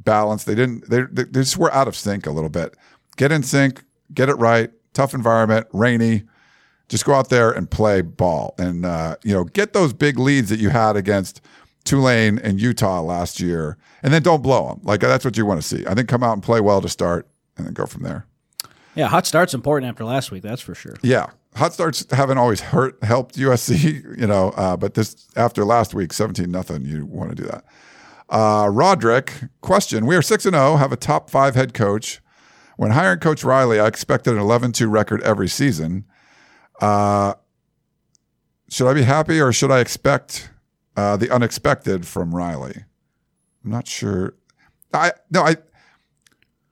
balanced. They didn't, they, they just were out of sync a little bit. Get in sync, get it right, tough environment, rainy. Just go out there and play ball and, uh, you know, get those big leads that you had against Tulane and Utah last year and then don't blow them. Like that's what you want to see. I think come out and play well to start and then go from there. Yeah, hot start's important after last week, that's for sure. Yeah. Hot starts haven't always hurt helped USC, you know, uh, but this after last week, 17 nothing, you want to do that. Uh, Roderick, question. We are 6 and 0, have a top five head coach. When hiring Coach Riley, I expected an 11 2 record every season. Uh, should I be happy or should I expect uh, the unexpected from Riley? I'm not sure. I no, I.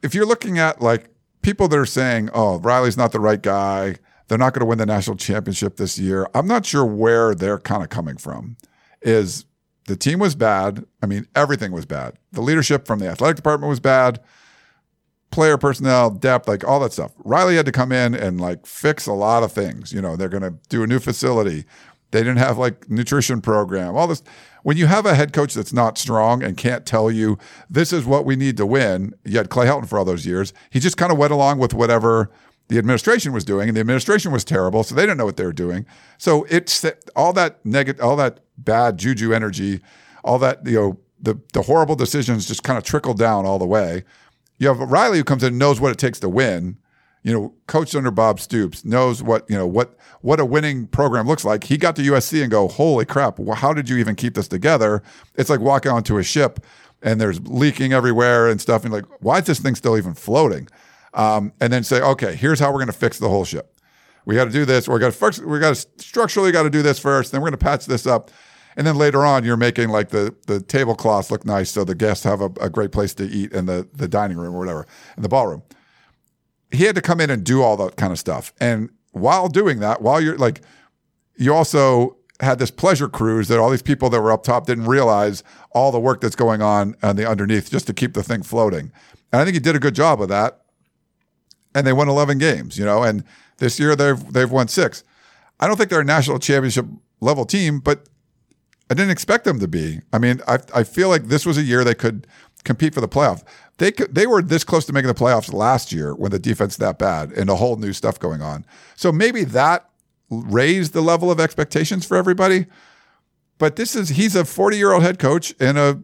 If you're looking at like people that are saying, "Oh, Riley's not the right guy," they're not going to win the national championship this year. I'm not sure where they're kind of coming from. Is the team was bad? I mean, everything was bad. The leadership from the athletic department was bad player personnel, depth, like all that stuff. Riley had to come in and like fix a lot of things. You know, they're going to do a new facility. They didn't have like nutrition program, all this. When you have a head coach that's not strong and can't tell you this is what we need to win, you had Clay Helton for all those years. He just kind of went along with whatever the administration was doing, and the administration was terrible, so they didn't know what they were doing. So it's all that negative, all that bad juju energy, all that you know, the the horrible decisions just kind of trickled down all the way. You have Riley who comes in and knows what it takes to win. You know, coached under Bob Stoops, knows what you know what what a winning program looks like. He got to USC and go, holy crap! How did you even keep this together? It's like walking onto a ship and there's leaking everywhere and stuff. And like, why is this thing still even floating? Um, and then say, okay, here's how we're going to fix the whole ship. We got to do this. We got to. We got to structurally got to do this first. Then we're going to patch this up. And then later on, you're making like the the tablecloths look nice so the guests have a, a great place to eat in the, the dining room or whatever, in the ballroom. He had to come in and do all that kind of stuff. And while doing that, while you're like, you also had this pleasure cruise that all these people that were up top didn't realize all the work that's going on on the underneath just to keep the thing floating. And I think he did a good job of that. And they won 11 games, you know, and this year they've they've won 6. I don't think they're a national championship level team, but I didn't expect them to be. I mean, I, I feel like this was a year they could compete for the playoff. They could, they were this close to making the playoffs last year when the defense that bad and a whole new stuff going on. So maybe that raised the level of expectations for everybody. But this is he's a 40 year old head coach in a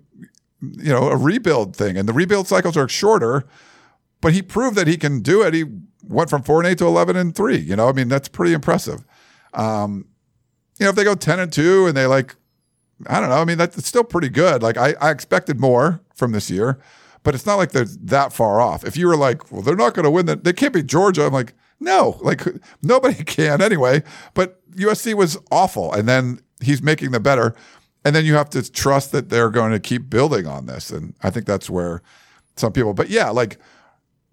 you know a rebuild thing, and the rebuild cycles are shorter. But he proved that he can do it. He went from four and eight to 11 and three. You know, I mean that's pretty impressive. Um, you know, if they go 10 and two and they like I don't know. I mean, that's still pretty good. Like I, I expected more from this year, but it's not like they're that far off. If you were like, well, they're not going to win that, they can't be Georgia. I'm like, no, like nobody can anyway. But USC was awful, and then he's making them better, and then you have to trust that they're going to keep building on this. And I think that's where some people. But yeah, like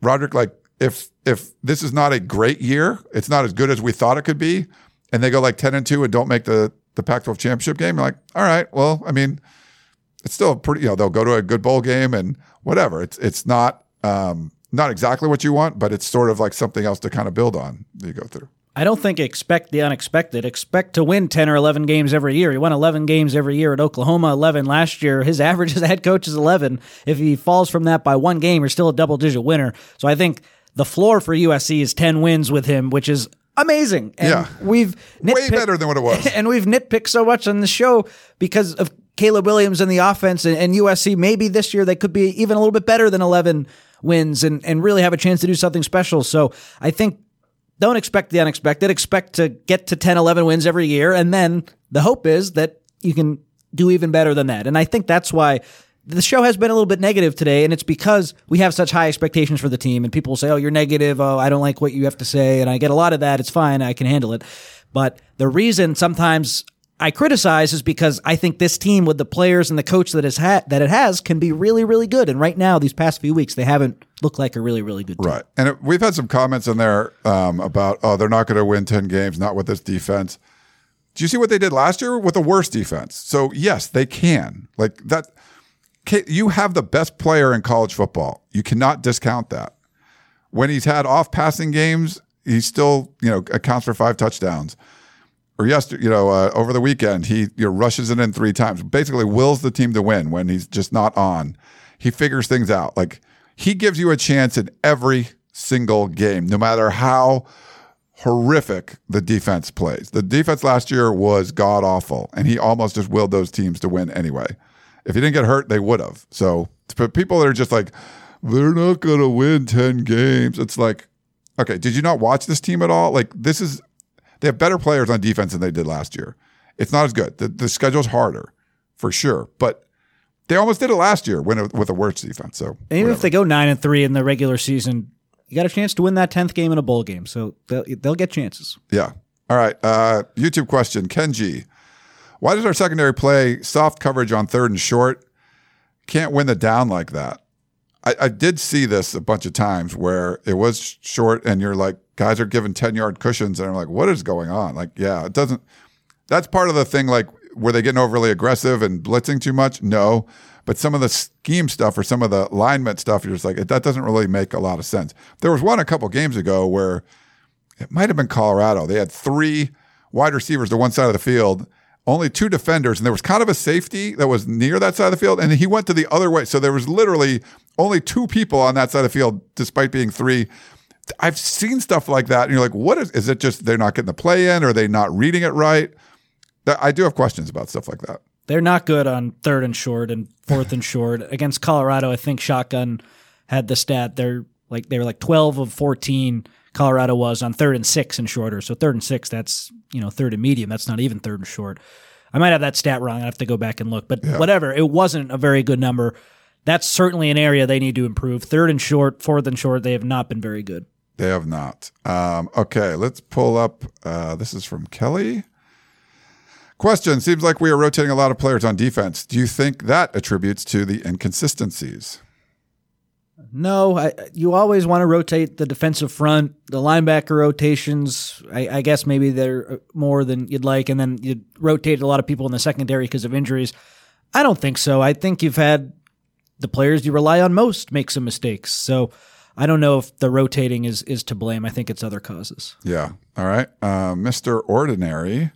Roderick, like if if this is not a great year, it's not as good as we thought it could be, and they go like ten and two and don't make the the Pac-12 championship game. You're like, all right, well, I mean, it's still pretty. You know, they'll go to a good bowl game and whatever. It's it's not um, not exactly what you want, but it's sort of like something else to kind of build on that you go through. I don't think expect the unexpected. Expect to win 10 or 11 games every year. He won 11 games every year at Oklahoma, 11 last year. His average as a head coach is 11. If he falls from that by one game, you're still a double digit winner. So I think the floor for USC is 10 wins with him, which is amazing. And Yeah. we've Way better than what it was. And we've nitpicked so much on the show because of Caleb Williams and the offense and, and USC. Maybe this year they could be even a little bit better than 11 wins and, and really have a chance to do something special. So I think don't expect the unexpected. Expect to get to 10, 11 wins every year. And then the hope is that you can do even better than that. And I think that's why the show has been a little bit negative today, and it's because we have such high expectations for the team, and people say, "Oh, you're negative. Oh, I don't like what you have to say," and I get a lot of that. It's fine. I can handle it. But the reason sometimes I criticize is because I think this team with the players and the coach that ha- that it has can be really really good. And right now, these past few weeks, they haven't looked like a really really good team. Right. And it, we've had some comments in there um, about, oh, they're not going to win 10 games, not with this defense. Do you see what they did last year with a worse defense? So, yes, they can. Like that, you have the best player in college football. You cannot discount that. When he's had off passing games, he still, you know, accounts for five touchdowns. Or yesterday, you know, uh, over the weekend, he you know, rushes it in three times. Basically, wills the team to win when he's just not on. He figures things out. Like he gives you a chance in every single game, no matter how horrific the defense plays. The defense last year was god awful, and he almost just willed those teams to win anyway. If he didn't get hurt, they would have. So, for people that are just like, they're not going to win 10 games, it's like, okay, did you not watch this team at all? Like, this is, they have better players on defense than they did last year. It's not as good. The, the schedule's harder for sure, but they almost did it last year when it, with a worse defense. So, and even whatever. if they go nine and three in the regular season, you got a chance to win that tenth game in a bowl game. So they'll, they'll get chances. Yeah. All right. Uh, YouTube question, Kenji. Why does our secondary play soft coverage on third and short? Can't win the down like that. I, I did see this a bunch of times where it was short and you're like, guys are giving 10 yard cushions. And I'm like, what is going on? Like, yeah, it doesn't, that's part of the thing. Like, were they getting overly aggressive and blitzing too much? No. But some of the scheme stuff or some of the alignment stuff, you're just like, that doesn't really make a lot of sense. There was one a couple games ago where it might have been Colorado. They had three wide receivers to one side of the field only two defenders, and there was kind of a safety that was near that side of the field, and he went to the other way. So there was literally only two people on that side of the field, despite being three. I've seen stuff like that, and you're like, what is, is it just they're not getting the play in, or are they not reading it right? I do have questions about stuff like that. They're not good on third and short and fourth and short. Against Colorado, I think Shotgun had the stat. They're like they were like 12 of 14 Colorado was on third and six and shorter. So third and six, that's you know third and medium. That's not even third and short. I might have that stat wrong. I have to go back and look, but yeah. whatever. It wasn't a very good number. That's certainly an area they need to improve. Third and short, fourth and short, they have not been very good. They have not. Um, okay, let's pull up. Uh, this is from Kelly. Question Seems like we are rotating a lot of players on defense. Do you think that attributes to the inconsistencies? No, I, you always want to rotate the defensive front, the linebacker rotations. I, I, guess maybe they're more than you'd like, and then you rotate a lot of people in the secondary because of injuries. I don't think so. I think you've had the players you rely on most make some mistakes. So I don't know if the rotating is is to blame. I think it's other causes. Yeah. All right. Uh, Mr. Ordinary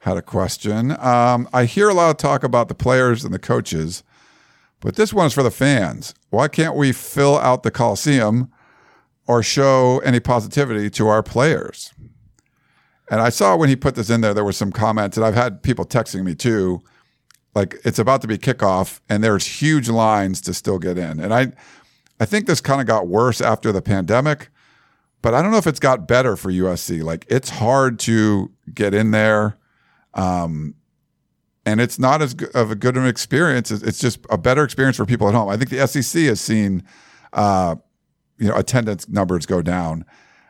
had a question. Um, I hear a lot of talk about the players and the coaches but this one's for the fans. Why can't we fill out the Coliseum or show any positivity to our players? And I saw when he put this in there, there was some comments, and I've had people texting me too. Like it's about to be kickoff, and there's huge lines to still get in. And I, I think this kind of got worse after the pandemic, but I don't know if it's got better for USC. Like it's hard to get in there. Um, and it's not as good of a good an experience. It's just a better experience for people at home. I think the SEC has seen, uh, you know, attendance numbers go down.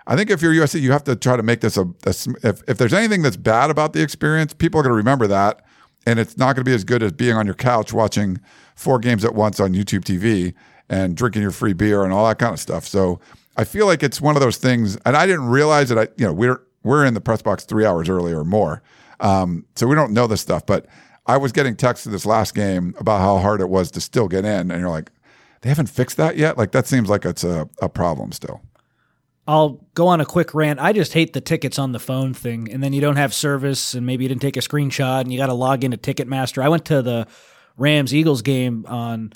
I think if you're USC, you have to try to make this a, a if, if there's anything that's bad about the experience, people are going to remember that, and it's not going to be as good as being on your couch watching four games at once on YouTube TV and drinking your free beer and all that kind of stuff. So I feel like it's one of those things, and I didn't realize that I, you know, we're we're in the press box three hours early or more, um, so we don't know this stuff, but I was getting texts this last game about how hard it was to still get in, and you're like, they haven't fixed that yet. Like that seems like it's a, a problem still. I'll go on a quick rant. I just hate the tickets on the phone thing, and then you don't have service, and maybe you didn't take a screenshot, and you got to log into Ticketmaster. I went to the Rams Eagles game on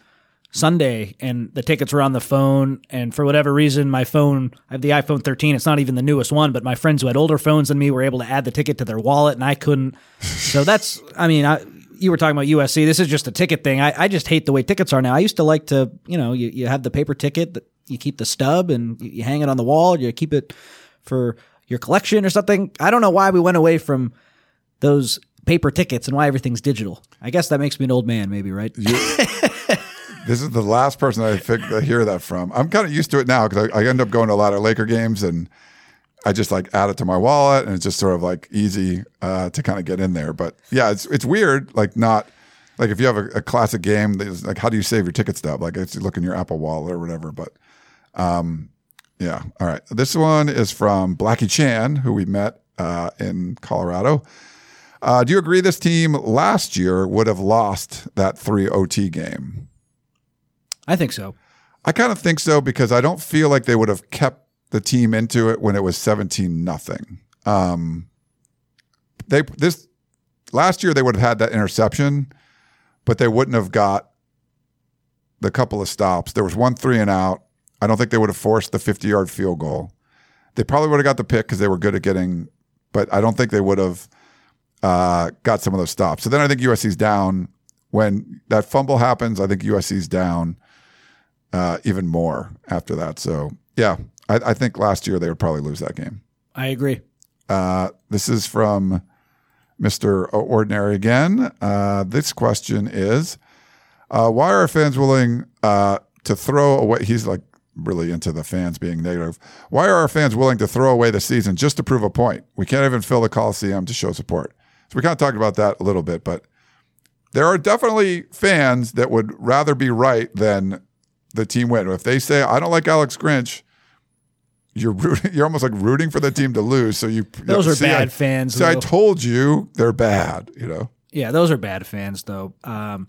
Sunday, and the tickets were on the phone. And for whatever reason, my phone, I have the iPhone 13. It's not even the newest one, but my friends who had older phones than me were able to add the ticket to their wallet, and I couldn't. So that's, I mean, I, you were talking about USC. This is just a ticket thing. I, I just hate the way tickets are now. I used to like to, you know, you, you have the paper ticket, you keep the stub and you, you hang it on the wall, you keep it for your collection or something. I don't know why we went away from those paper tickets and why everything's digital. I guess that makes me an old man, maybe, right? This is the last person I think I hear that from. I'm kind of used to it now because I, I end up going to a lot of Laker games and I just like add it to my wallet and it's just sort of like easy uh, to kind of get in there. But yeah, it's it's weird. Like not like if you have a, a classic game, like how do you save your ticket stub? Like it's you look in your Apple Wallet or whatever. But um, yeah, all right. This one is from Blackie Chan, who we met uh, in Colorado. Uh, do you agree this team last year would have lost that three OT game? I think so. I kind of think so because I don't feel like they would have kept the team into it when it was 17 nothing. Um, they this last year they would have had that interception, but they wouldn't have got the couple of stops. There was one three and out. I don't think they would have forced the 50 yard field goal. They probably would have got the pick because they were good at getting, but I don't think they would have uh, got some of those stops. So then I think USC's down when that fumble happens. I think USC's down uh, even more after that. So yeah, I, I, think last year they would probably lose that game. I agree. Uh, this is from Mr. Ordinary again. Uh, this question is uh, Why are fans willing uh, to throw away? He's like really into the fans being negative. Why are our fans willing to throw away the season just to prove a point? We can't even fill the Coliseum to show support. So we kind of talked about that a little bit, but there are definitely fans that would rather be right than the team win. If they say, I don't like Alex Grinch, you're rooting, you're almost like rooting for the team to lose. So you those you know, are bad I, fans. So I told you they're bad. You know. Yeah, those are bad fans though. Um,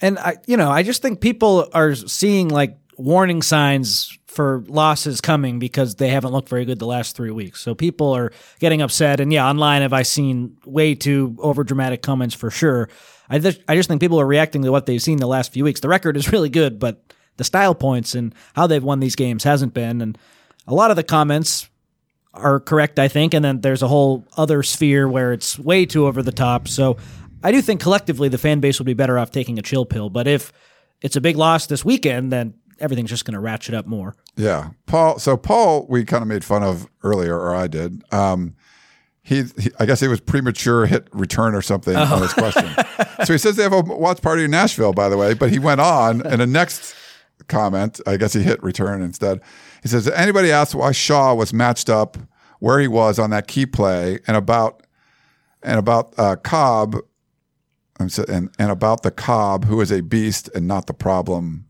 and I, you know, I just think people are seeing like warning signs for losses coming because they haven't looked very good the last three weeks. So people are getting upset. And yeah, online have I seen way too over dramatic comments for sure. I just, I just think people are reacting to what they've seen the last few weeks. The record is really good, but the style points and how they've won these games hasn't been. And a lot of the comments are correct, I think. And then there's a whole other sphere where it's way too over the top. So I do think collectively the fan base would be better off taking a chill pill. But if it's a big loss this weekend, then everything's just going to ratchet up more. Yeah, Paul. So Paul, we kind of made fun of earlier, or I did. Um, he, he, I guess he was premature hit return or something oh. on his question. so he says they have a watch party in Nashville, by the way. But he went on, in the next comment, I guess he hit return instead. He says, anybody asked why Shaw was matched up where he was on that key play and about and about uh, Cobb and and about the Cobb who is a beast and not the problem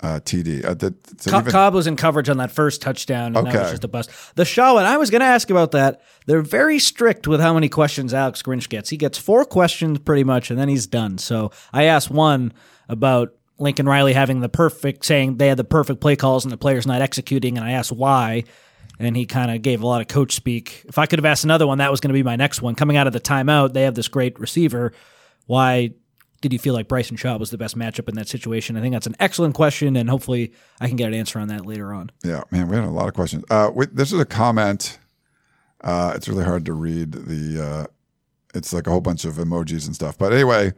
uh, TD. Uh, the, Co- even... Cobb was in coverage on that first touchdown, and okay. that was just a bust. The Shaw and I was going to ask about that. They're very strict with how many questions Alex Grinch gets. He gets four questions pretty much, and then he's done. So I asked one about Lincoln Riley having the perfect, saying they had the perfect play calls and the players not executing, and I asked why, and he kind of gave a lot of coach speak. If I could have asked another one, that was going to be my next one. Coming out of the timeout, they have this great receiver. Why did you feel like Bryson Shaw was the best matchup in that situation? I think that's an excellent question, and hopefully I can get an answer on that later on. Yeah, man, we had a lot of questions. Uh, we, this is a comment. Uh, it's really hard to read the. Uh, it's like a whole bunch of emojis and stuff. But anyway,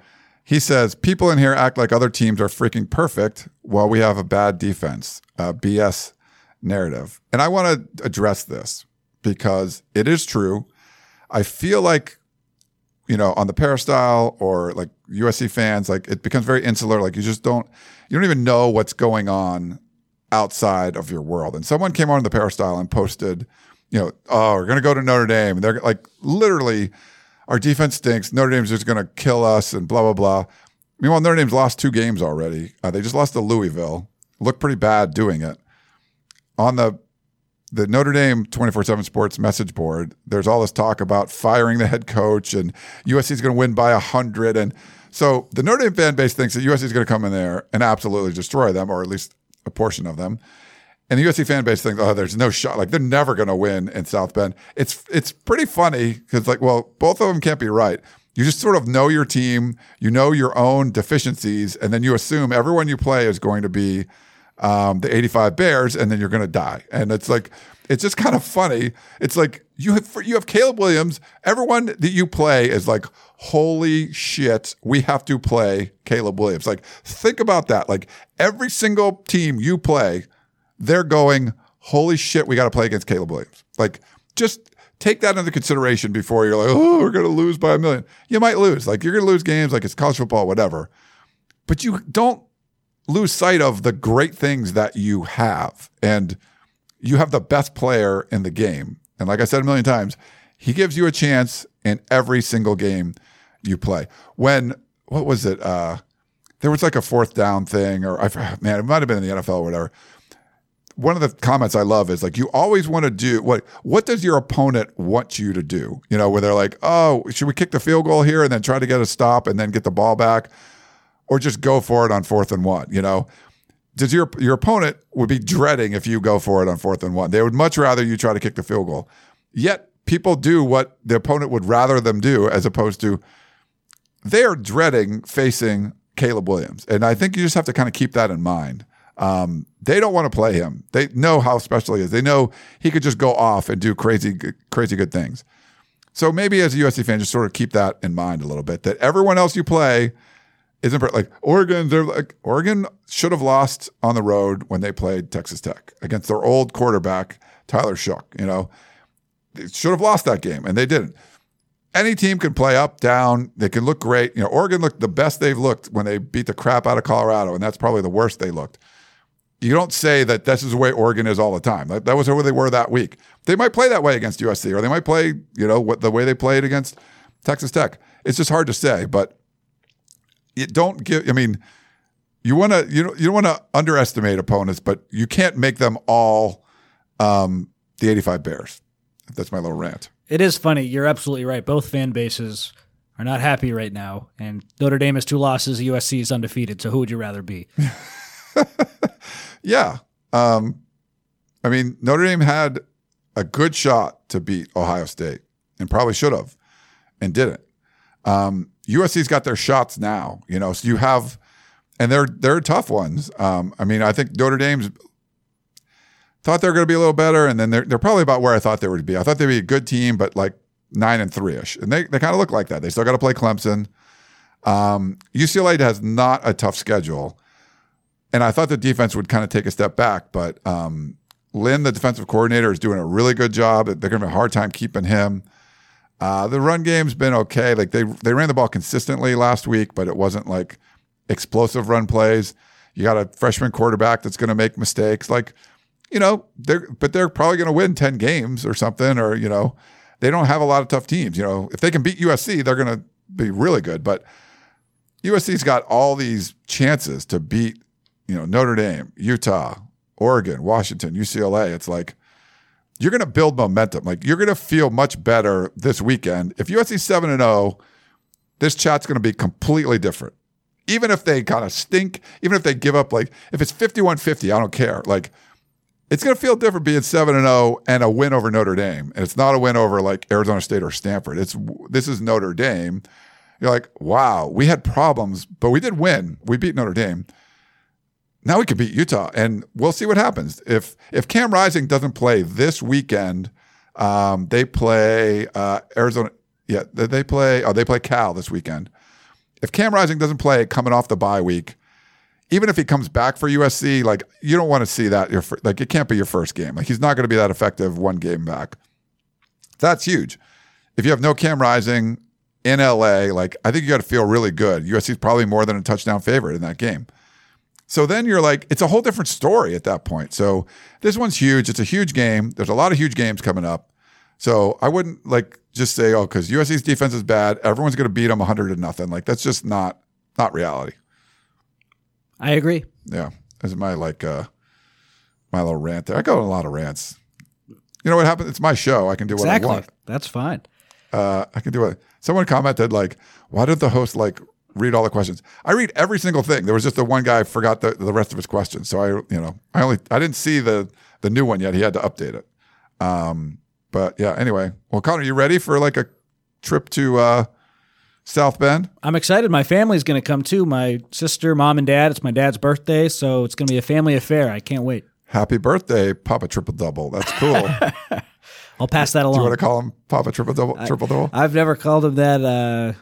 he says people in here act like other teams are freaking perfect while we have a bad defense. Uh, BS narrative, and I want to address this because it is true. I feel like you know, on the peristyle or like USC fans, like it becomes very insular. Like you just don't, you don't even know what's going on outside of your world. And someone came on the peristyle and posted, you know, oh, we're going to go to Notre Dame. They're like, literally, our defense stinks. Notre Dame's just going to kill us and blah, blah, blah. Meanwhile, Notre Dame's lost two games already. Uh, they just lost to Louisville. Looked pretty bad doing it. On the the Notre Dame 24 7 sports message board, there's all this talk about firing the head coach and USC is going to win by 100. And so the Notre Dame fan base thinks that USC is going to come in there and absolutely destroy them, or at least a portion of them. And the USC fan base thinks, oh, there's no shot. Like they're never going to win in South Bend. It's it's pretty funny because like, well, both of them can't be right. You just sort of know your team, you know your own deficiencies, and then you assume everyone you play is going to be um, the 85 Bears, and then you're going to die. And it's like, it's just kind of funny. It's like you have you have Caleb Williams. Everyone that you play is like, holy shit, we have to play Caleb Williams. Like, think about that. Like every single team you play, they're going, holy shit, we got to play against Caleb Williams. Like, just take that into consideration before you're like, oh, we're going to lose by a million. You might lose. Like you're going to lose games, like it's college football, whatever. But you don't lose sight of the great things that you have. And you have the best player in the game. And like I said a million times, he gives you a chance in every single game you play. When, what was it? Uh, there was like a fourth down thing, or I, man, it might have been in the NFL or whatever one of the comments I love is like you always want to do what what does your opponent want you to do? You know, where they're like, "Oh, should we kick the field goal here and then try to get a stop and then get the ball back or just go for it on fourth and one?" You know, does your your opponent would be dreading if you go for it on fourth and one. They would much rather you try to kick the field goal. Yet people do what the opponent would rather them do as opposed to they're dreading facing Caleb Williams. And I think you just have to kind of keep that in mind. Um, they don't want to play him. They know how special he is. They know he could just go off and do crazy, crazy good things. So maybe as a USC fan, just sort of keep that in mind a little bit. That everyone else you play isn't like Oregon. They're like Oregon should have lost on the road when they played Texas Tech against their old quarterback Tyler Shough. You know, they should have lost that game, and they didn't. Any team can play up, down. They can look great. You know, Oregon looked the best they've looked when they beat the crap out of Colorado, and that's probably the worst they looked you don't say that this is the way Oregon is all the time. That, that was where they were that week. They might play that way against USC, or they might play, you know, what the way they played against Texas Tech. It's just hard to say, but you don't give. I mean, you want to you know you don't want to underestimate opponents, but you can't make them all um, the 85 Bears. That's my little rant. It is funny. You're absolutely right. Both fan bases are not happy right now, and Notre Dame has two losses. USC is undefeated. So who would you rather be? Yeah. Um, I mean, Notre Dame had a good shot to beat Ohio State and probably should have and didn't. Um, USC's got their shots now, you know, so you have, and they're, they're tough ones. Um, I mean, I think Notre Dame's thought they were going to be a little better, and then they're, they're probably about where I thought they would be. I thought they'd be a good team, but like nine and three ish. And they, they kind of look like that. They still got to play Clemson. Um, UCLA has not a tough schedule. And I thought the defense would kind of take a step back, but um, Lynn, the defensive coordinator, is doing a really good job. They're going to have a hard time keeping him. Uh, the run game's been okay. Like they they ran the ball consistently last week, but it wasn't like explosive run plays. You got a freshman quarterback that's going to make mistakes. Like, you know, they're but they're probably going to win ten games or something. Or you know, they don't have a lot of tough teams. You know, if they can beat USC, they're going to be really good. But USC's got all these chances to beat you know, Notre Dame, Utah, Oregon, Washington, UCLA, it's like you're going to build momentum. Like you're going to feel much better this weekend. If USC 7 and 0, this chat's going to be completely different. Even if they kind of stink, even if they give up like if it's 51-50, I don't care. Like it's going to feel different being 7 and 0 and a win over Notre Dame. And it's not a win over like Arizona State or Stanford. It's this is Notre Dame. You're like, "Wow, we had problems, but we did win. We beat Notre Dame." Now we could beat Utah, and we'll see what happens. If if Cam Rising doesn't play this weekend, um, they play uh, Arizona. Yeah, they play. Oh, they play Cal this weekend. If Cam Rising doesn't play coming off the bye week, even if he comes back for USC, like you don't want to see that. Your like it can't be your first game. Like he's not going to be that effective one game back. That's huge. If you have no Cam Rising in LA, like I think you got to feel really good. USC is probably more than a touchdown favorite in that game. So then you're like, it's a whole different story at that point. So this one's huge. It's a huge game. There's a lot of huge games coming up. So I wouldn't like just say, oh, because USC's defense is bad, everyone's going to beat them 100 to nothing. Like that's just not not reality. I agree. Yeah, that's my like uh my little rant there. I go on a lot of rants. You know what happened? It's my show. I can do exactly. what I want. That's fine. Uh, I can do it. Someone commented like, "Why did the host like read all the questions. I read every single thing. There was just the one guy forgot the, the rest of his questions. So I, you know, I only I didn't see the the new one yet. He had to update it. Um, but yeah. Anyway, well, Connor, you ready for like a trip to uh, South Bend? I'm excited. My family's going to come too. My sister, mom, and dad. It's my dad's birthday, so it's going to be a family affair. I can't wait. Happy birthday, Papa Triple Double. That's cool. I'll pass that along. Do you want to call him Papa Triple Double? Triple Double. I've never called him that. Uh,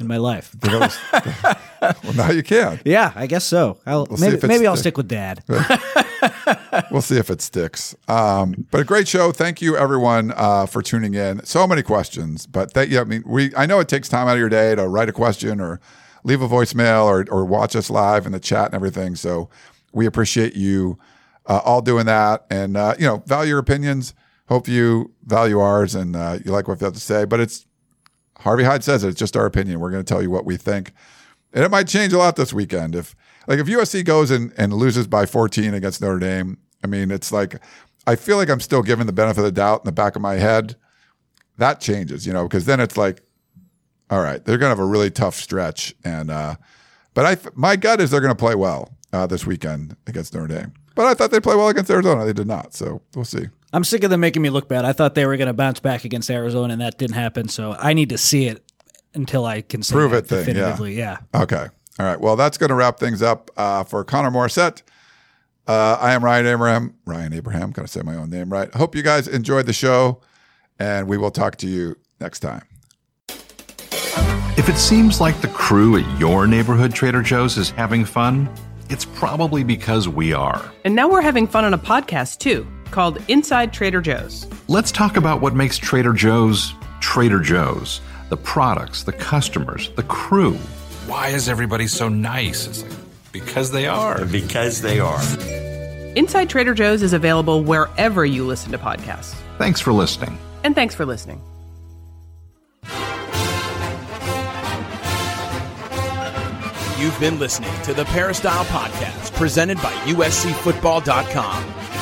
in my life. well, now you can. Yeah, I guess so. I'll, we'll maybe maybe I'll stick with dad. we'll see if it sticks. Um, but a great show. Thank you everyone uh, for tuning in. So many questions, but that yeah, I mean, we I know it takes time out of your day to write a question or leave a voicemail or or watch us live in the chat and everything. So we appreciate you uh, all doing that, and uh, you know, value your opinions. Hope you value ours and uh, you like what we have to say. But it's Harvey Hyde says it. It's just our opinion. We're going to tell you what we think, and it might change a lot this weekend if. Like if USC goes and, and loses by 14 against Notre Dame, I mean, it's like I feel like I'm still given the benefit of the doubt in the back of my head. That changes, you know, because then it's like, all right, they're gonna have a really tough stretch, and uh, but I my gut is they're gonna play well uh, this weekend against Notre Dame. But I thought they'd play well against Arizona. They did not, so we'll see. I'm sick of them making me look bad. I thought they were going to bounce back against Arizona, and that didn't happen. So I need to see it until I can say Prove it thing, yeah. definitively. yeah. Okay. All right. Well, that's going to wrap things up uh, for Connor Morrissette. Uh, I am Ryan Abraham. Ryan Abraham. Got to say my own name right. Hope you guys enjoyed the show, and we will talk to you next time. If it seems like the crew at your neighborhood Trader Joe's is having fun, it's probably because we are. And now we're having fun on a podcast too, called Inside Trader Joe's. Let's talk about what makes Trader Joe's Trader Joe's the products, the customers, the crew. Why is everybody so nice? It's like, because they are. Because they are. Inside Trader Joe's is available wherever you listen to podcasts. Thanks for listening. And thanks for listening. You've been listening to the Peristyle Podcast, presented by USCFootball.com.